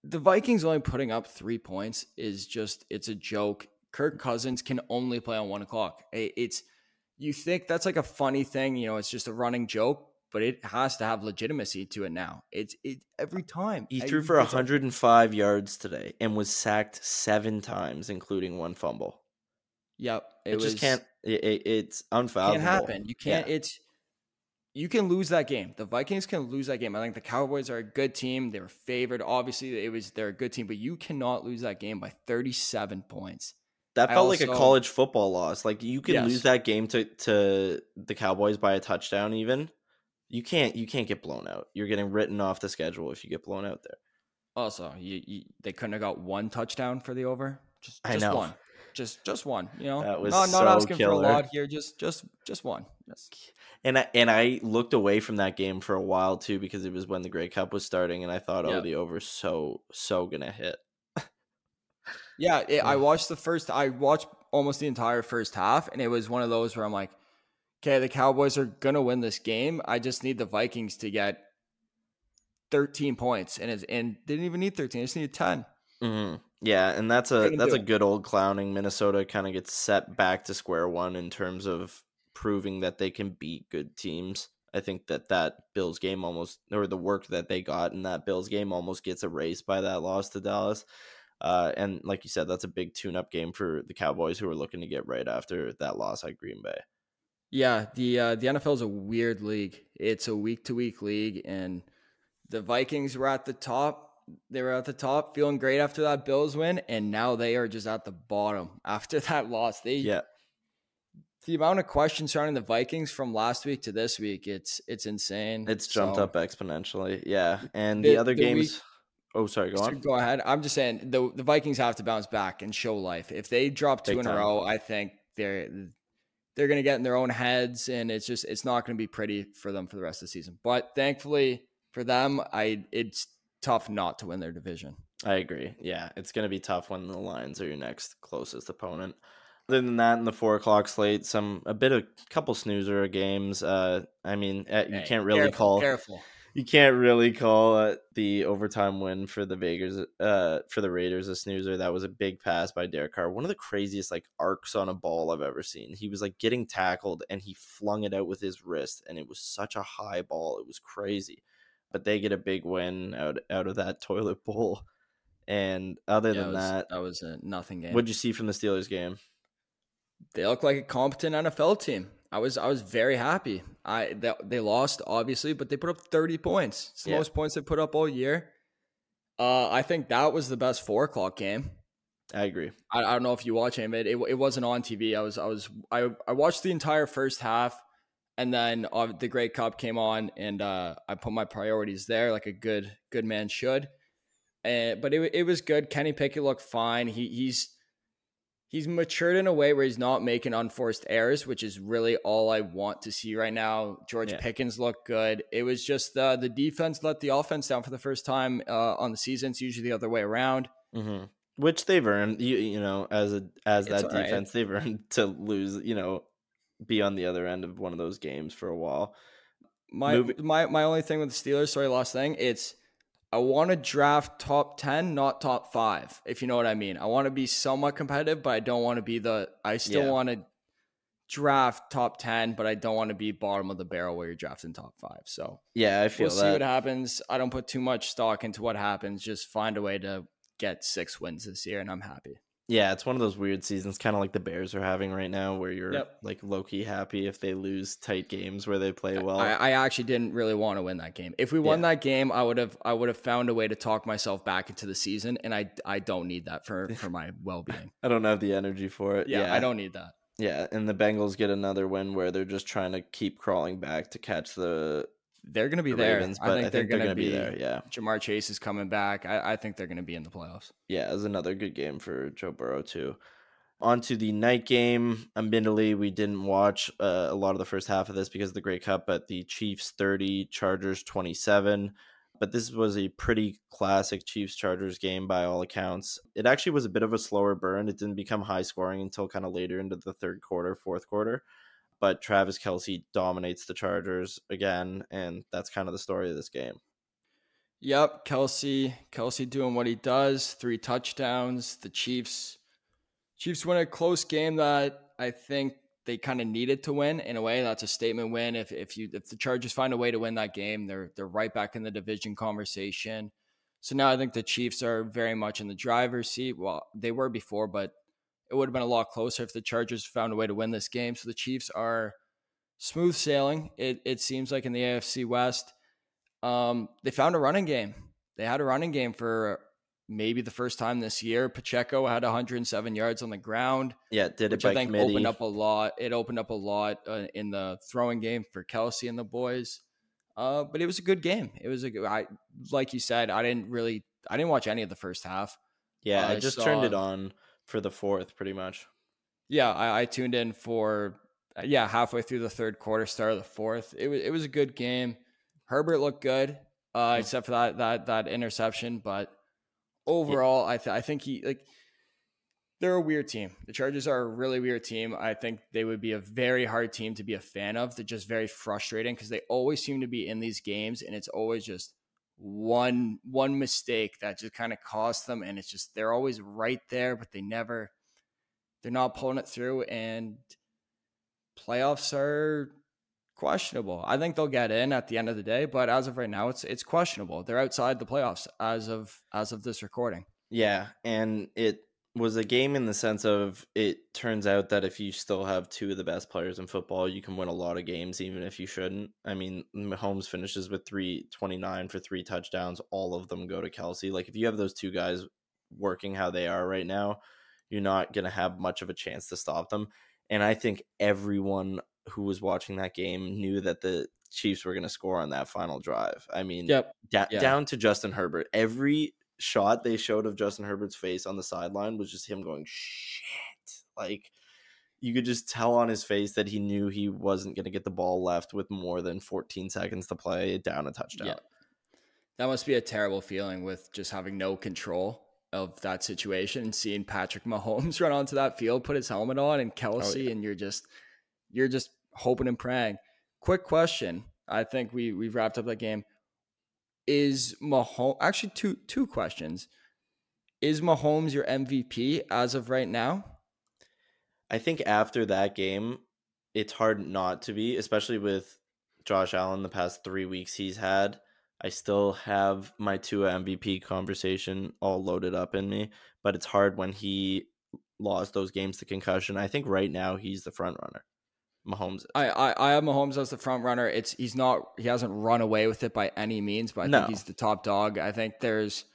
the Vikings only putting up three points is just it's a joke. Kirk Cousins can only play on one o'clock. It's you think that's like a funny thing, you know, it's just a running joke, but it has to have legitimacy to it now. It's it every time. He threw for it's a- 105 yards today and was sacked seven times, including one fumble. Yep. It, It, was, just can't. It, it, it's unfathomable. can't happen. You can't. Yeah. It's you can lose that game. The Vikings can lose that game. I think the Cowboys are a good team. They were favored. Obviously, it was they're a good team, but you cannot lose that game by 37 points. That felt like a college football loss. Like you could Yes. lose that game to to the Cowboys by a touchdown. Even you can't you can't get blown out. You're getting written off the schedule if you get blown out there. Also, you, you they couldn't have got one touchdown for the over. Just, I know. one. Just just one. You know, That was not not so asking for a lot here. Just just just one. Yes. And I and I looked away from that game for a while too because it was when the Grey Cup was starting, and I thought, oh, Yeah. the over's so so gonna hit. Yeah, it, I watched the first. I watched almost the entire first half, and it was one of those where I'm like, okay, the Cowboys are gonna win this game. I just need the Vikings to get 13 points, and it's, and they didn't even need 13. I just needed 10. hmm Yeah, and that's a that's a good old clowning. Minnesota kind of gets set back to square one in terms of proving that they can beat good teams. I think that that Bills game almost, or the work that they got in that Bills game, almost gets erased by that loss to Dallas. Uh, and like you said, that's a big tune-up game for the Cowboys, who are looking to get right after that loss at Green Bay. Yeah, the uh, the NFL is a weird league. It's a week to week league, and the Vikings were at the top. They were at the top, feeling great after that Bills win, and now they are just at the bottom *laughs* after that loss. They Yeah, the amount of questions surrounding the Vikings from last week to this week, it's it's insane. it's jumped So, up exponentially. Yeah, and The- the, other the games. week- oh, sorry, go on. Go ahead. I'm just saying the the Vikings have to bounce back and show life. If they drop two Big in time. a row, I think they're they're going to get in their own heads, and it's just it's not going to be pretty for them for the rest of the season. But thankfully for them, I it's tough not to win their division. I agree. Yeah, it's going to be tough when the Lions are your next closest opponent. Other than that, in the four o'clock slate, some a bit of couple snoozer games. Uh, I mean, uh, you can't really careful, call careful. You can't really call it the overtime win for the Vegas uh for the Raiders a snoozer. That was a big pass by Derek Carr. One of the craziest like arcs on a ball I've ever seen. He was like getting tackled and he flung it out with his wrist and it was such a high ball. It was crazy. But they get a big win out out of that *laughs* toilet bowl. And other Yeah, than was- that, that was a nothing game. what'd you see from the Steelers game? they look like a competent NFL team. I was I was very happy. I they, they lost obviously, but they put up 30 points. It's the Yeah. most points they put up all year. Uh, I think that was the best four o'clock game. I agree. I, I don't know if you watch it, it, it wasn't on TV. I was I was I, I watched the entire first half, and then uh, the Grey Cup came on, and uh, I put my priorities there, like a good good man should. And but it it was good. Kenny Pickett looked fine. He he's he's matured in a way where he's not making unforced errors, which is really all I want to see right now. George Yeah. Pickens looked good. It was just uh, the defense let the offense down for the first time uh, on the season. It's usually the other way around. hmm Which they've earned, you, you know, as a as It's that all right. defense, they've earned *laughs* to lose, you know, be on the other end of one of those games for a while. My Moving- my my only thing with the Steelers, sorry, last thing, it's I want to draft top ten, not top five. If you know what I mean, I want to be somewhat competitive, but I don't want to be the. I still Yeah. want to draft top ten, but I don't want to be bottom of the barrel where you're drafting top five. So Yeah, I feel we'll see what happens. I don't put too much stock into what happens. Just find a way to get six wins this year, and I'm happy. Yeah, it's one of those weird seasons, kind of like the Bears are having right now, where you're Yep. like low key happy if they lose tight games where they play well. I, I actually didn't really want to win that game. If we won Yeah. that game, I would have I would have found a way to talk myself back into the season, and I I don't need that for for my *laughs* well being. I don't have the energy for it. Yeah, I don't need that. Yeah, and the Bengals get another win where they're just trying to keep crawling back to catch the, They're gonna be the there. Ravens, I think, I they're, they're gonna, be be, there. Yeah, Ja'Marr Chase is coming back. I, I think they're gonna be in the playoffs. yeah, it was another good game for Joe Burrow too. On to the night game. Admittedly, we didn't watch uh, a lot of the first half of this because of the Grey Cup, but the Chiefs 30, Chargers 27. But this was a pretty classic Chiefs Chargers game by all accounts. It actually was a bit of a slower burn. It didn't become high scoring until kind of later into the third quarter, fourth quarter. But Travis Kelce dominates the Chargers again, and that's kind of the story of this game. Yep, Kelce Kelce doing what he does. Three touchdowns. The Chiefs Chiefs win a close game that I think they kind of needed to win in a way. That's a statement win. If if you if the Chargers find a way to win that game, they're they're right back in the division conversation. So now I think the Chiefs are very much in the driver's seat. Well, they were before, but it would have been a lot closer if the Chargers found a way to win this game. So the Chiefs are smooth sailing. It it seems like in the AFC West. Um, they found a running game. They had a running game for maybe the first time this year. Pacheco had 107 yards on the ground, Yeah, did it I think committee. opened up a lot. It opened up a lot uh, in the throwing game for Kelce and the boys. Uh, but it was a good game. It was a good. I like you said. I didn't really. I didn't watch any of the first half. yeah, I I just turned it on for the fourth, pretty much. Yeah, I, I tuned in for uh, yeah halfway through the third quarter, start of the fourth. It was it was a good game. Herbert looked good, uh, Hmm. except for that that that interception. But overall, I th- I think he like they're a weird team. The Chargers are a really weird team. I think they would be a very hard team to be a fan of. They're just very frustrating because they always seem to be in these games, and it's always just one one mistake that just kind of costs them, and it's just they're always right there, but they never they're not pulling it through, and playoffs are questionable. I think they'll get in at the end of the day, but as of right now, it's it's questionable. They're outside the playoffs as of as of this recording. Yeah, and it was a game in the sense of it turns out that if you still have two of the best players in football, you can win a lot of games even if you shouldn't. I mean, Mahomes finishes with 329 for three touchdowns, all of them go to Kelce. Like if you have those two guys working how they are right now, you're not going to have much of a chance to stop them. And I think everyone who was watching that game knew that the Chiefs were going to score on that final drive. I mean, Yep. da- Yeah. down to Justin Herbert. Every shot they showed of Justin Herbert's face on the sideline was just him going shit. Like you could just tell on his face that he knew he wasn't going to get the ball left with more than 14 seconds to play down a touchdown. Yeah. That must be a terrible feeling with just having no control of that situation and seeing Patrick Mahomes *laughs* run onto that field, put his helmet on, and oh, Kelce, and you're just you're just hoping and praying. Quick question. I think we we've wrapped up that game. Is Mahomes actually two two questions. Is Mahomes your MVP as of right now? I think after that game, it's hard not to be, especially with Josh Allen the past three weeks he's had. I still have my two MVP conversation all loaded up in me, but it's hard when he lost those games to concussion. I think right now he's the front runner. Mahomes. I, I I have Mahomes as the front runner. It's he's not he hasn't run away with it by any means, but I no. think he's the top dog. I think there's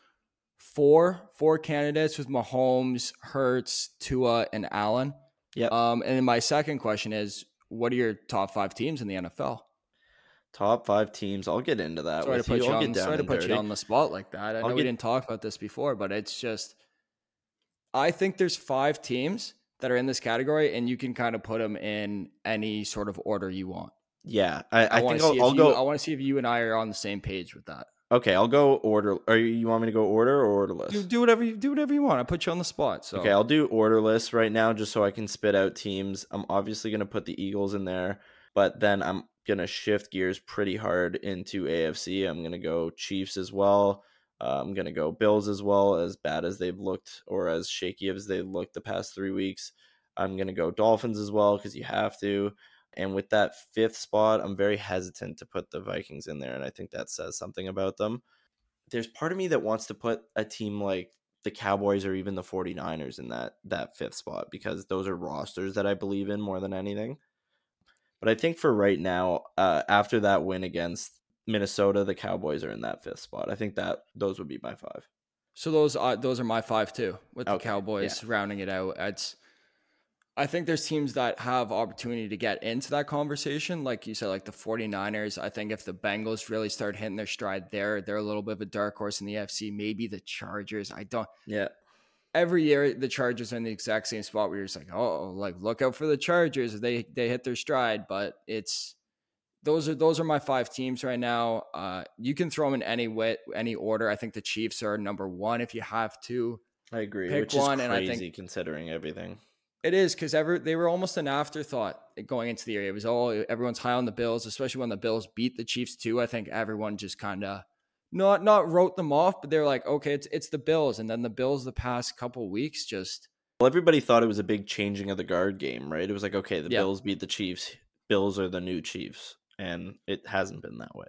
four four candidates with Mahomes, Hurts, Tua, and Allen. Yeah. Um, and then my second question is, what are your top five teams in the NFL? Top five teams. I'll get into that. Sorry to put, you. you on, sorry to put you on the spot like that. I I'll know get, we didn't talk about this before, but it's just, I think there's five teams that are in this category, and you can kind of put them in any sort of order you want. Yeah, I, I, I think I'll, I'll you, go. I want to see if you and I are on the same page with that. Okay, I'll go order. Are you, you want me to go order or orderless? Do, do whatever you do whatever you want. I put you on the spot. So okay, I'll do orderless right now, just so I can spit out teams. I'm obviously gonna put the Eagles in there, but then I'm gonna shift gears pretty hard into AFC. I'm gonna go Chiefs as well. Uh, I'm gonna go Bills as well, as bad as they've looked or as shaky as they've looked the past three weeks. I'm gonna go Dolphins as well because you have to. And with that fifth spot, I'm very hesitant to put the Vikings in there, and I think that says something about them. There's part of me that wants to put a team like the Cowboys or even the 49ers in that that fifth spot because those are rosters that I believe in more than anything. But I think for right now, uh, after that win against Minnesota, the Cowboys are in that fifth spot. I think that those would be my five. So those are those are my five too, with okay, the Cowboys yeah. rounding it out. It's I think there's teams that have opportunity to get into that conversation. Like you said, like the 49ers. I think if the Bengals really start hitting their stride there, they're a little bit of a dark horse in the FC. Maybe the Chargers. I don't. Yeah. Every year the Chargers are in the exact same spot where you're just like, oh, like look out for the Chargers. They they hit their stride, but it's those are those are my five teams right now. Uh, you can throw them in any way, any order. I think the Chiefs are number one if you have to. I agree. Pick which one, is crazy and I think, considering everything. It is because ever they were almost an afterthought going into the year. It was all everyone's high on the Bills, especially when the Bills beat the Chiefs too. I think everyone just kind of not not wrote them off, but they're like, okay, it's it's the Bills, and then the Bills the past couple weeks just. Well, everybody thought it was a big changing of the guard game, right? It was like, okay, the. Bills beat the Chiefs. Bills are the new Chiefs, and it hasn't been that way.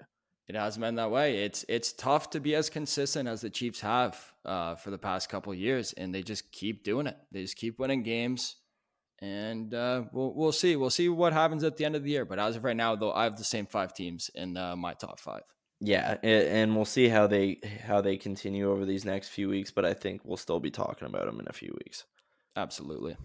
It hasn't been that way. It's it's tough to be as consistent as the Chiefs have uh, for the past couple years, and they just keep doing it. They just keep winning games and uh, we'll we'll see. We'll see what happens at the end of the year. But as of right now, though, I have the same five teams in uh, my top five. Yeah, and we'll see how they how they continue over these next few weeks. But I think we'll still be talking about them in a few weeks. Absolutely.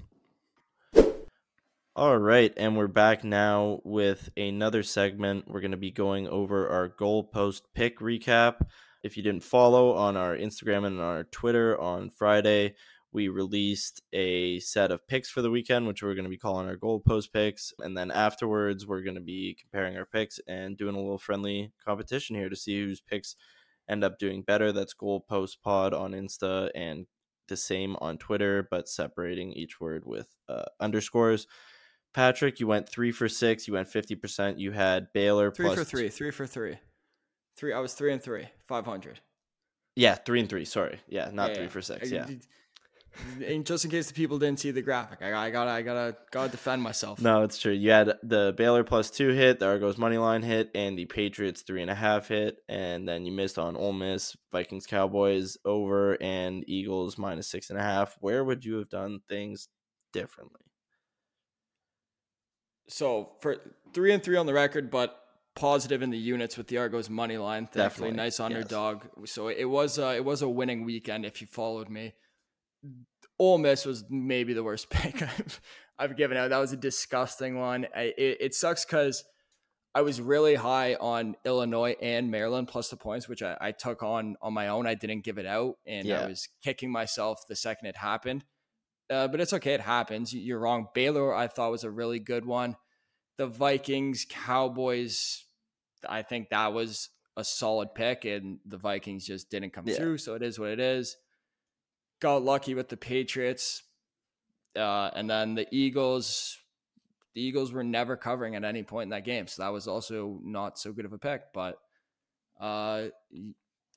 All right, and we're back now with another segment. We're going to be going over our goalpost pick recap. If you didn't follow on our Instagram and our Twitter on Friday, we released a set of picks for the weekend, which we're going to be calling our goalpost picks. And then afterwards, we're going to be comparing our picks and doing a little friendly competition here to see whose picks end up doing better. That's goalpost pod on Insta and the same on Twitter, but separating each word with uh, underscores. Patrick, you went three for six. You went fifty percent. You had Baylor three for three. Three for three. Three. I was three and three. Five hundred. Yeah, three and three. Sorry. Yeah, not yeah, three yeah. for six. Yeah and just in case the people didn't see the graphic, I, I gotta, I gotta, gotta defend myself. No, it's true. You had the Baylor plus two hit, the Argos money line hit, and the Patriots three and a half hit, and then you missed on Ole Miss, Vikings, Cowboys over, and Eagles minus six and a half. Where would you have done things differently? So for three and three on the record, but positive in the units with the Argos money line. Definitely. nice underdog. Yes. So it was, uh, it was a winning weekend if you followed me. Ole Miss was maybe the worst *laughs* pick I've, I've given out. That was a disgusting one. I, it, it, sucks because I was really high on Illinois and Maryland plus the points, which I, I took on on my own. I didn't give it out, and yeah. I was kicking myself the second it happened. Uh, but it's okay; it happens. You're wrong. Baylor, I thought was a really good one. The Vikings, Cowboys, I think that was a solid pick, and the Vikings just didn't come yeah. through. So it is what it is got lucky with the Patriots. Uh, and then the Eagles, the Eagles were never covering at any point in that game. So that was also not so good of a pick. But uh,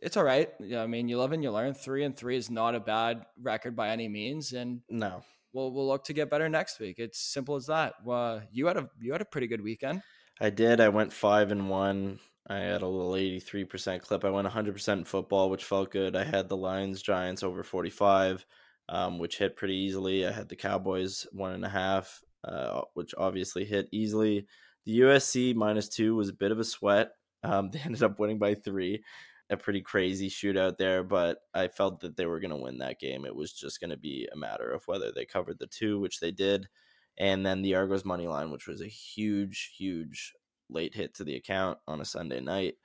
It's all right. Yeah, I mean, you live and you learn. Three and three is not a bad record by any means, and No, we'll we'll look to get better next week. It's simple as that. Uh, you had a you had a pretty good weekend. I did. I went five and one. I had a little eighty-three percent clip. I went one hundred percent in football, which felt good. I had the Lions Giants over forty-five, um, which hit pretty easily. I had the Cowboys one and a half, uh, which obviously hit easily. The USC minus two was a bit of a sweat. Um, *laughs* they ended up winning by three. A pretty crazy shootout there, but I felt that they were going to win that game. It was just going to be a matter of whether they covered the two, which they did, and then the Argos money line, which was a huge, huge late hit to the account on a Sunday night.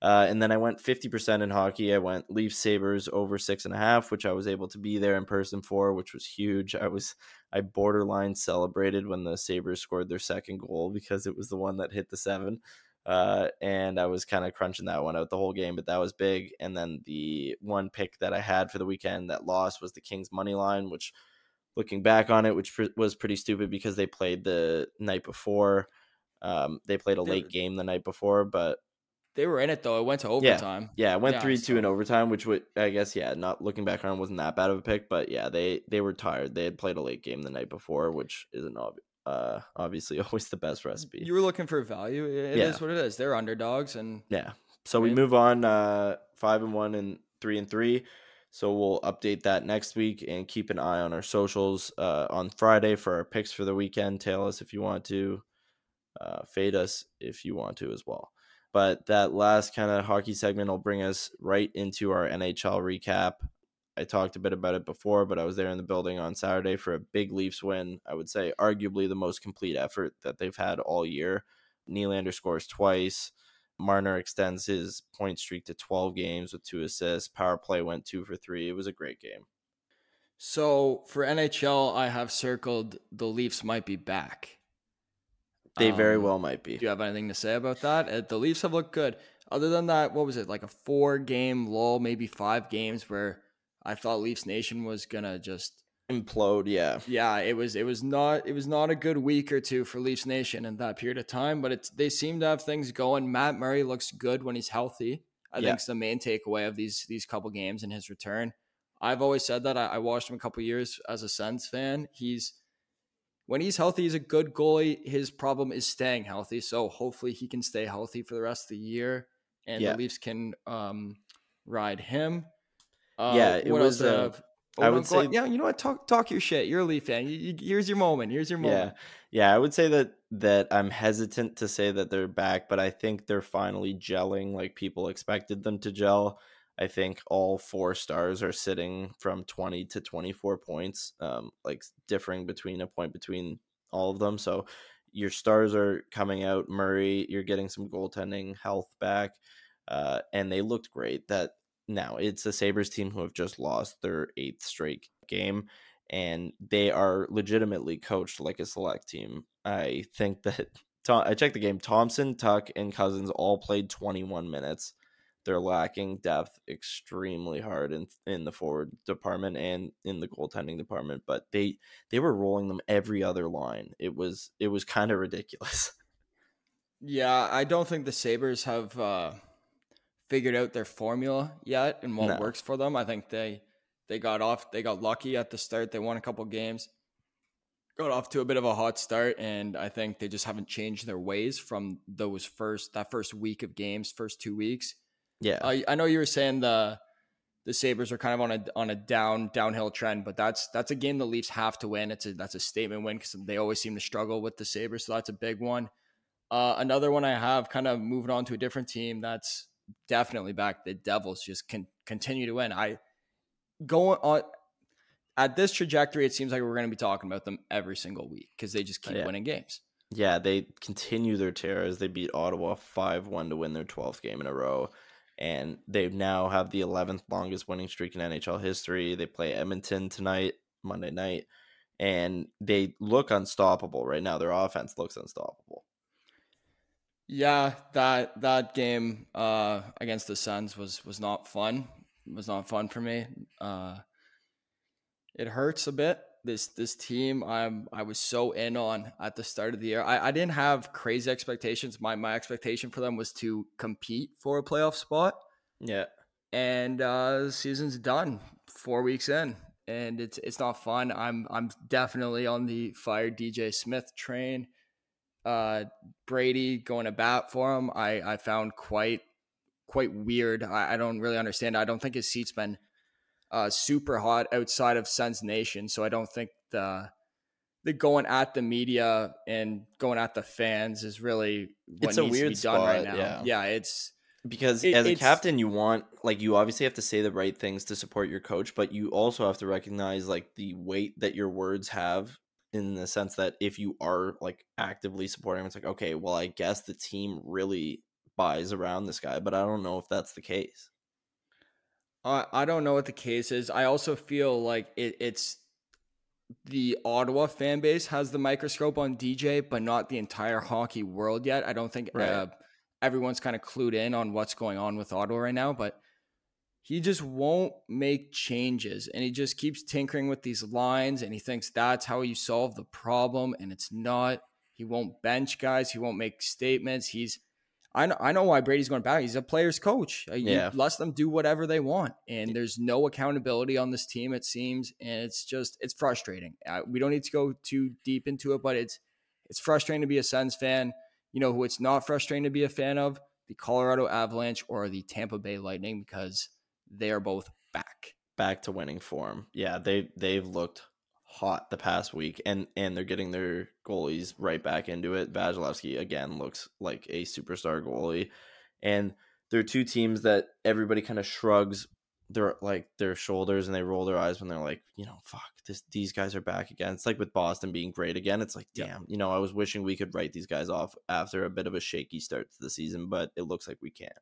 Uh, and then I went 50% in hockey. I went Leafs Sabres over six and a half, which I was able to be there in person for, which was huge. I was, I borderline celebrated when the Sabres scored their second goal because it was the one that hit the seven. Uh, and I was kind of crunching that one out the whole game, but that was big. And then the one pick that I had for the weekend that lost was the Kings money line, which looking back on it, which pr- was pretty stupid because they played the night before. Um, they played a They- late game the night before, but They were in it though. It went to overtime. yeah, it went Yeah, three two in overtime, which would I guess yeah, not looking back on it wasn't that bad of a pick, but yeah, they they were tired. They had played a late game the night before, which isn't ob- uh obviously *laughs* always the best recipe. You were looking for value. It is Yeah. what it is. They're underdogs, and Yeah. So we move on uh 5 and 1 and 3 and 3. So we'll update that next week and keep an eye on our socials uh on Friday for our picks for the weekend. Tail us if you want to. Uh fade us if you want to as well. But that last kind of hockey segment will bring us right into our NHL recap. I talked a bit about it before, but I was there in the building on Saturday for a big Leafs win. I would say arguably the most complete effort that they've had all year. Nylander scores twice. Marner extends his point streak to 12 games with two assists. Power play went two for three. It was a great game. so for NHL, I have circled the Leafs might be back. They very Um, well might be. Do you have anything to say about that? Uh, The Leafs have looked good. Other than that, what was it like a four game lull, maybe five games where I thought Leafs Nation was gonna just Implode, yeah. yeah, it was it was not it was not a good week or two for Leafs Nation in that period of time, but it's they seem to have things going. Matt Murray looks good when he's healthy. I Yeah. think it's the main takeaway of these these couple games in his return. I've always said that I, I watched him a couple years as a Sens fan. He's when he's healthy, he's a good goalie. His problem is staying healthy, so hopefully he can stay healthy for the rest of the year, and Yeah. the Leafs can um, ride him. Uh, Yeah, it what was, uh. I would say- yeah, you know what? Talk talk your shit. You're a Leaf fan. You, you, here's your moment. Here's your moment. Yeah. Yeah, I would say that that I'm hesitant to say that they're back, but I think they're finally gelling like people expected them to gel. I think all four stars are sitting from 20 to 24 points, um, like differing between a point between all of them. So your stars are coming out. Murray, you're getting some goaltending health back, uh, and they looked great. That now it's a Sabres team who have just lost their eighth straight game and they are legitimately coached like a select team. I think that *laughs* I checked the game. Thompson, Tuch, and Cozens all played 21 minutes. They're lacking depth extremely hard in in the forward department and in the goaltending department, but they they were rolling them every other line. It was it was kind of ridiculous. Yeah, I don't think the Sabres have uh, figured out their formula yet and what No. works for them. I think they they got off they got lucky at the start. They won a couple games. Got off to a bit of a hot start and I think they just haven't changed their ways from those first that first week of games, first 2 weeks. Yeah. I I know you were saying the the Sabres are kind of on a on a down downhill trend, but that's that's a game the Leafs have to win. It's a that's a statement win because they always seem to struggle with the Sabres, so that's a big one. Uh, another one I have, kind of moving on to a different team that's definitely back. The Devils just can continue to win. I going on at this trajectory, it seems like we're going to be talking about them every single week because they just keep Yeah. winning games. Yeah, they continue their tear as they beat Ottawa 5 1 to win their 12th game in a row. And they now have the 11th longest winning streak in NHL history. They play Edmonton tonight, Monday night, and they look unstoppable right now. Their offense looks unstoppable. Yeah, that that game uh, against the Sens was was not fun. It was not fun for me. Uh, it hurts a bit. This this team I'm I was so in on at the start of the year. I, I didn't have crazy expectations. My my expectation for them was to compete for a playoff spot. Yeah. and uh, the season's done. Four weeks in, and it's it's not fun. I'm I'm definitely on the fire DJ Smith train. Uh, Brady going to bat for him, I I found quite quite weird. I, I don't really understand. I don't think his seat's been uh, super hot outside of Sens Nation, so I don't think the the going at the media and going at the fans is really what It's a needs to weird be spot, done right now. yeah. yeah, it's because It- as a captain you want like you obviously have to say the right things to support your coach but you also have to recognize like the weight that your words have in the sense that if you are like actively supporting him it's like okay well i guess the team really buys around this guy but i don't know if that's the case I I don't know what the case is. I also feel like it, it's the Ottawa fan base has the microscope on DJ, but not the entire hockey world yet. I don't think Right. uh, everyone's kind of clued in on what's going on with Ottawa right now, but he just won't make changes and he just keeps tinkering with these lines and he thinks that's how you solve the problem and it's not. He won't bench guys, he won't make statements. He's I know, I know why Brady's going back. He's a player's coach. Uh, He Yeah. lets them do whatever they want, and there's no accountability on this team. It seems, and it's just it's frustrating. Uh, we don't need to go too deep into it, but it's it's frustrating to be a Sens fan. You know who it's not frustrating to be a fan of? The Colorado Avalanche or the Tampa Bay Lightning because they are both back. back to winning form. Yeah they they've looked hot the past week and and they're getting their goalies right back into it. Vasilevskiy again looks like a superstar goalie. And they're two teams that everybody kind of shrugs their like their shoulders and they roll their eyes when they're like you know fuck this these guys are back again. It's like with Boston being great again it's like damn you know I was wishing we could write these guys off after a bit of a shaky start to the season but it looks like we can't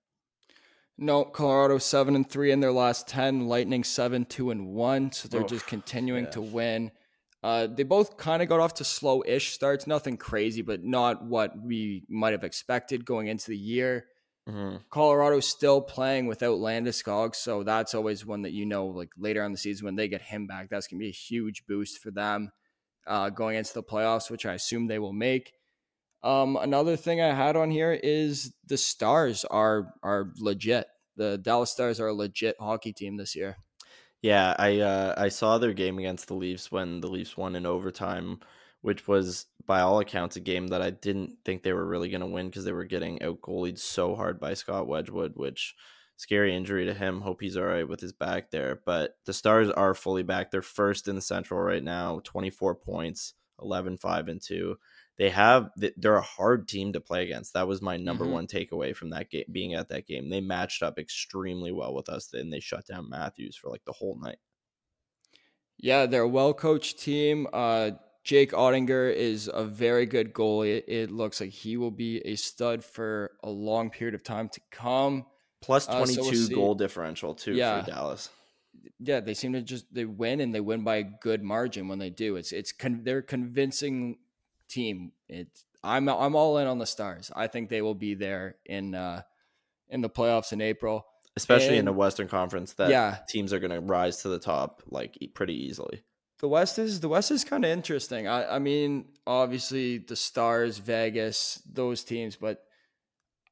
No, Colorado seven and three in their last ten. Lightning seven two and one. So they're Oof, just continuing yeah. to win. Uh, they both kind of got off to slow-ish starts. Nothing crazy, but not what we might have expected going into the year. Mhm. Colorado's still playing without Landeskog, so that's always one that you know, like later on the season when they get him back, that's gonna be a huge boost for them uh, going into the playoffs, which I assume they will make. Um, another thing I had on here is the Stars are are legit. The Dallas Stars are a legit hockey team this year. Yeah, I uh, I saw their game against the Leafs when the Leafs won in overtime, which was by all accounts a game that I didn't think they were really going to win because they were getting out goalied so hard by Scott Wedgewood, which scary injury to him. Hope he's all right with his back there. But the Stars are fully back. They're first in the Central right now, 24 points, 11 5 and 2. They have they're a hard team to play against. That was my number Mhm. one takeaway from that game being at that game. They matched up extremely well with us and they shut down Matthews for like the whole night. Yeah, they're a well coached team. Uh, Jake Oettinger is a very good goalie. It, looks like he will be a stud for a long period of time to come. Plus Uh, so 22 we'll goal differential too Yeah. for Dallas. Yeah, they seem to just they win and they win by a good margin when they do. It's it's con- they're convincing team. It's I'm I'm all in on the Stars. I think they will be there in uh in the playoffs in April. Especially in a And- Western Conference that Yeah. teams are going to rise to the top like pretty easily. The West is the West is kind of interesting. I, I mean, obviously the Stars, Vegas, those teams, but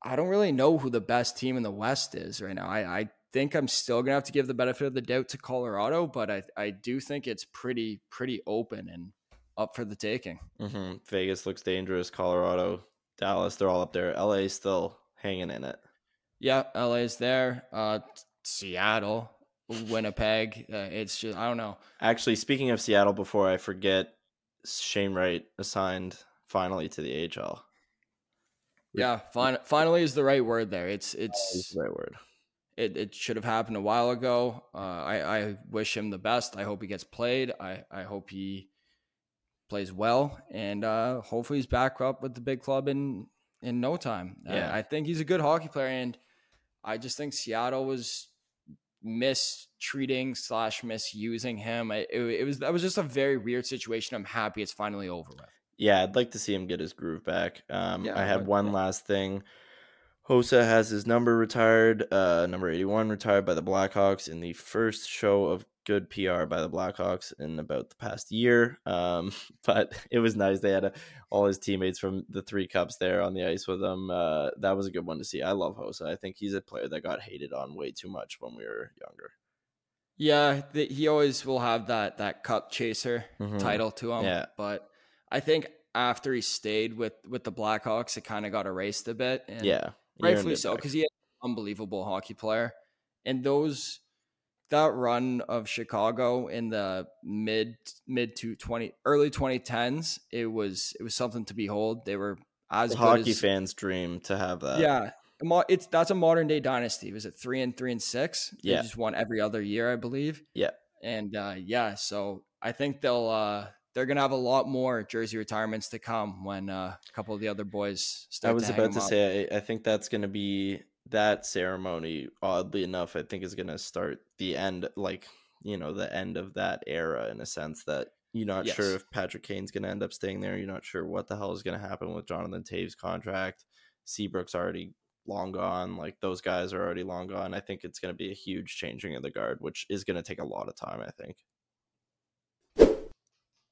I don't really know who the best team in the West is right now. I, I think I'm still gonna have to give the benefit of the doubt to Colorado, but I, I do think it's pretty pretty open and up for the taking. hmm Vegas looks dangerous. Colorado, Dallas, they're all up there. LA still hanging in it. Yeah, LA is there. Uh, Seattle, Winnipeg. Uh, it's just I don't know. Actually, speaking of Seattle, before I forget, Shane Wright assigned finally to the AHL. Yeah, fin- finally is the right word there. It's it's the right word. it, it should have happened a while ago. Uh, I, I wish him the best. I hope he gets played. I, I hope he plays well, and uh, hopefully he's back up with the big club in in no time. Uh, Yeah. I think he's a good hockey player, and I just think Seattle was mistreating slash misusing him. It, it, it was that was just a very weird situation. I'm happy it's finally over with. Yeah, I'd like to see him get his groove back. Um, Yeah, I I had one last thing. Hossa has his number retired, uh, number 81 retired by the Blackhawks in the first show of good PR by the Blackhawks in about the past year. Um, *laughs* but it was nice. They had a, all his teammates from the three cups there on the ice with them. Uh, that was a good one to see. I love Hossa. I think he's a player that got hated on way too much when we were younger. Yeah, the, he always will have that that cup chaser Mhm. title to him. Yeah. But I think after he stayed with with the Blackhawks, it kind of got erased a bit. And Yeah. rightfully so because he had an unbelievable hockey player and those that run of chicago in the mid mid to 20 early 2010s it was it was something to behold they were as The hockey as, fans' dream to have that. yeah it's that's a modern day dynasty was it three and three and six they Yeah. just won every other year i believe Yeah. and uh yeah so i think they'll uh they're gonna have a lot more jersey retirements to come when uh, a couple of the other boys start. I was to about to up. say, I, I think that's going to be that ceremony. Oddly enough, I think is going to start the end, like you know, the end of that era in a sense that you're not sure if Patrick Kane's going to end up staying there. You're not sure what the hell is going to happen with Jonathan Toews' contract. Seabrook's already long gone. Like those guys are already long gone. I think it's going to be a huge changing of the guard, which is going to take a lot of time. I think.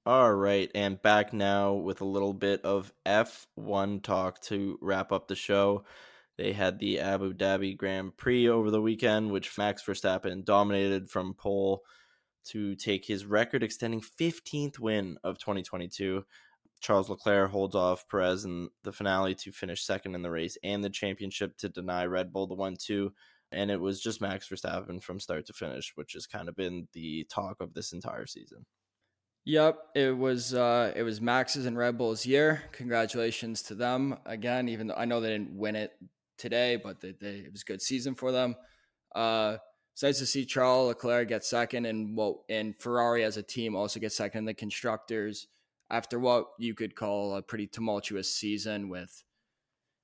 All right, and back now with a little bit of F1 talk to wrap up the show. They had the Abu Dhabi Grand Prix over the weekend, which Max Verstappen dominated from pole to take his record extending 15th win of 2022. Charles Leclerc holds off Perez in the finale to finish second in the race and the championship to deny Red Bull the 1 2. And it was just Max Verstappen from start to finish, which has kind of been the talk of this entire season. Yep, it was uh, it was Max's and Red Bull's year. Congratulations to them again. Even though I know they didn't win it today, but they, they, it was a good season for them. Uh, it's nice to see Charles Leclerc get second, and well, and Ferrari as a team also get second in the constructors after what you could call a pretty tumultuous season with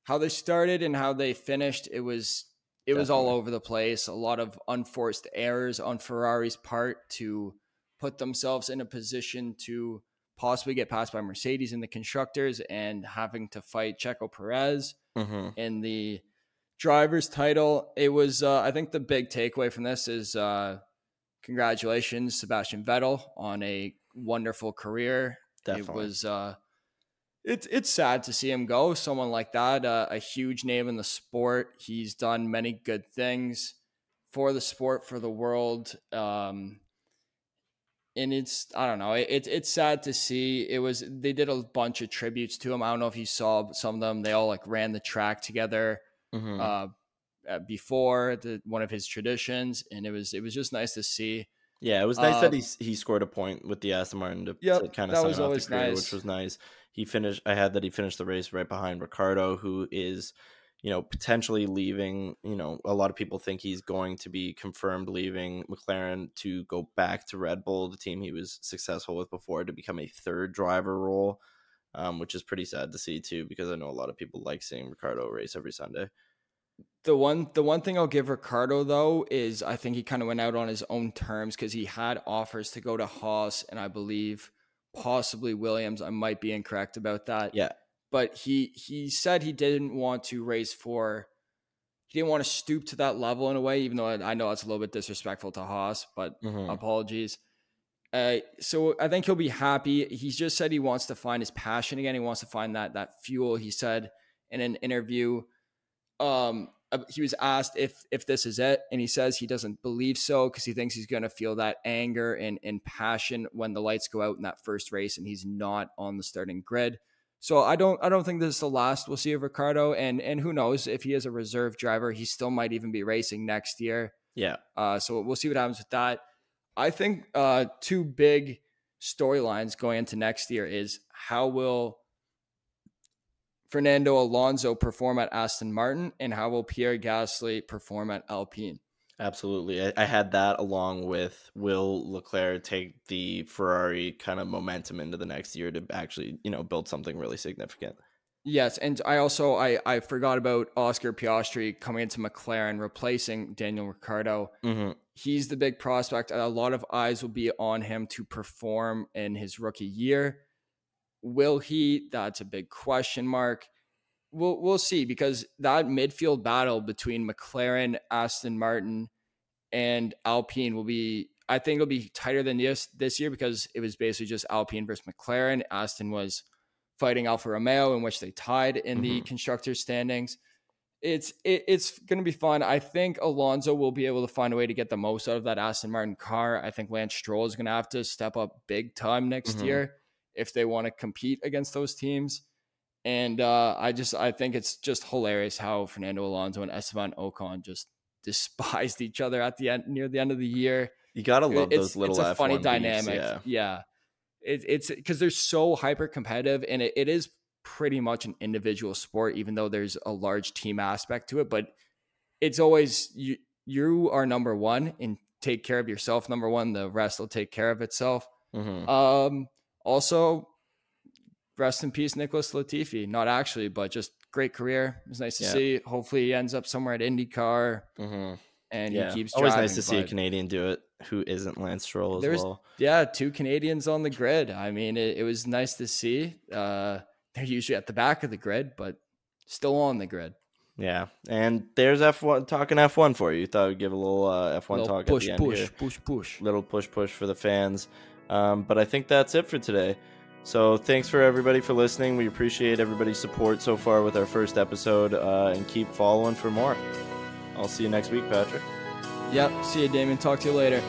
how they started and how they finished. It was it was all over the place. A lot of unforced errors on Ferrari's part to put themselves in a position to possibly get passed by Mercedes in the constructors and having to fight Checo Perez Mm-hmm. in the drivers title. It was uh, I think the big takeaway from this is uh, congratulations Sebastian Vettel on a wonderful career. Definitely. It was uh, it's it's sad to see him go. Someone like that, uh, a huge name in the sport. He's done many good things for the sport, for the world. Um, and it's I don't know. It, it's it's sad to see. It was they did a bunch of tributes to him. I don't know if you saw some of them. They all like ran the track together Mhm. uh, uh, before the one of his traditions, and it was it was just nice to see. Yeah, it was nice that Uh, he he scored a point with the Aston Martin to, Yep, kind of sign off the career, nice. which was nice. He finished. I had that he finished the race right behind Ricciardo, who is, you know, potentially leaving. You know, a lot of people think he's going to be confirmed leaving McLaren to go back to Red Bull, the team he was successful with before, to become a third driver role, um, which is pretty sad to see too, because I know a lot of people like seeing Ricciardo race every Sunday. The one the one thing I'll give Ricciardo though is I think he kind of went out on his own terms because he had offers to go to Haas and I believe possibly Williams. I might be incorrect about that. Yeah, but he he said he didn't want to race for he didn't want to stoop to that level in a way even though i know that's a little bit disrespectful to haas but Mhm. apologies uh, so i think he'll be happy. He's just said he wants to find his passion again. He wants to find that that fuel he said in an interview. Um uh, he was asked if if this is it and he says he doesn't believe so because he thinks he's going to feel that anger and, and passion when the lights go out in that first race and he's not on the starting grid. So I don't I don't think this is the last we'll see of Ricciardo and and who knows if he is a reserve driver he still might even be racing next year. yeah, Uh, so we'll see what happens with that. I think uh, two big storylines going into next year is how will Fernando Alonso perform at Aston Martin and how will Pierre Gasly perform at Alpine. Absolutely. I, I had that along with will Leclerc take the Ferrari kind of momentum into the next year to actually, you know, build something really significant. Yes, and I also I I forgot about Oscar Piastri coming into McLaren replacing Daniel Ricciardo. Mm-hmm. he's the big prospect. A lot of eyes will be on him to perform in his rookie year. Will he? That's a big question mark. we'll we'll see because that midfield battle between McLaren, Aston Martin, and Alpine will be. I think it'll be tighter than this this year because it was basically just Alpine versus McLaren. Aston was fighting Alfa Romeo, in which they tied in the Mhm. constructors standings. It's it, it's going to be fun. I think Alonso will be able to find a way to get the most out of that Aston Martin car. I think Lance Stroll is going to have to step up big time next Mhm. year if they want to compete against those teams. And uh, I just I think it's just hilarious how Fernando Alonso and Esteban Ocon just *laughs* despised each other at the end near the end of the year. You gotta love it's those little it's a F1 funny beefs, dynamic. yeah. yeah. It, it's because they're so hyper competitive, and it, it is pretty much an individual sport, even though there's a large team aspect to it. But it's always you you are number one and take care of yourself. Number one, the rest will take care of itself. Mhm. Um, also, rest in peace, Nicholas Latifi. Not actually, but just great career. It's nice to Yeah. see. Hopefully, he ends up somewhere at IndyCar Mhm. And Yeah, he keeps. always driving, nice to see a Canadian do it who isn't Lance Stroll as There's- well. Yeah, two Canadians on the grid. I mean, it, it was nice to see. Uh, they're usually at the back of the grid, but still on the grid. Yeah, and there's F1 talking F1 for you. Thought I'd give a little uh, F1 Little talk push, at the end push, here. push, push. Little push, push for the fans. Um, but I think that's it for today. So thanks for everybody for listening. We appreciate everybody's support so far with our first episode, uh, and keep following for more. I'll see you next week, Patrick. Yep. See you, Damon. Talk to you later.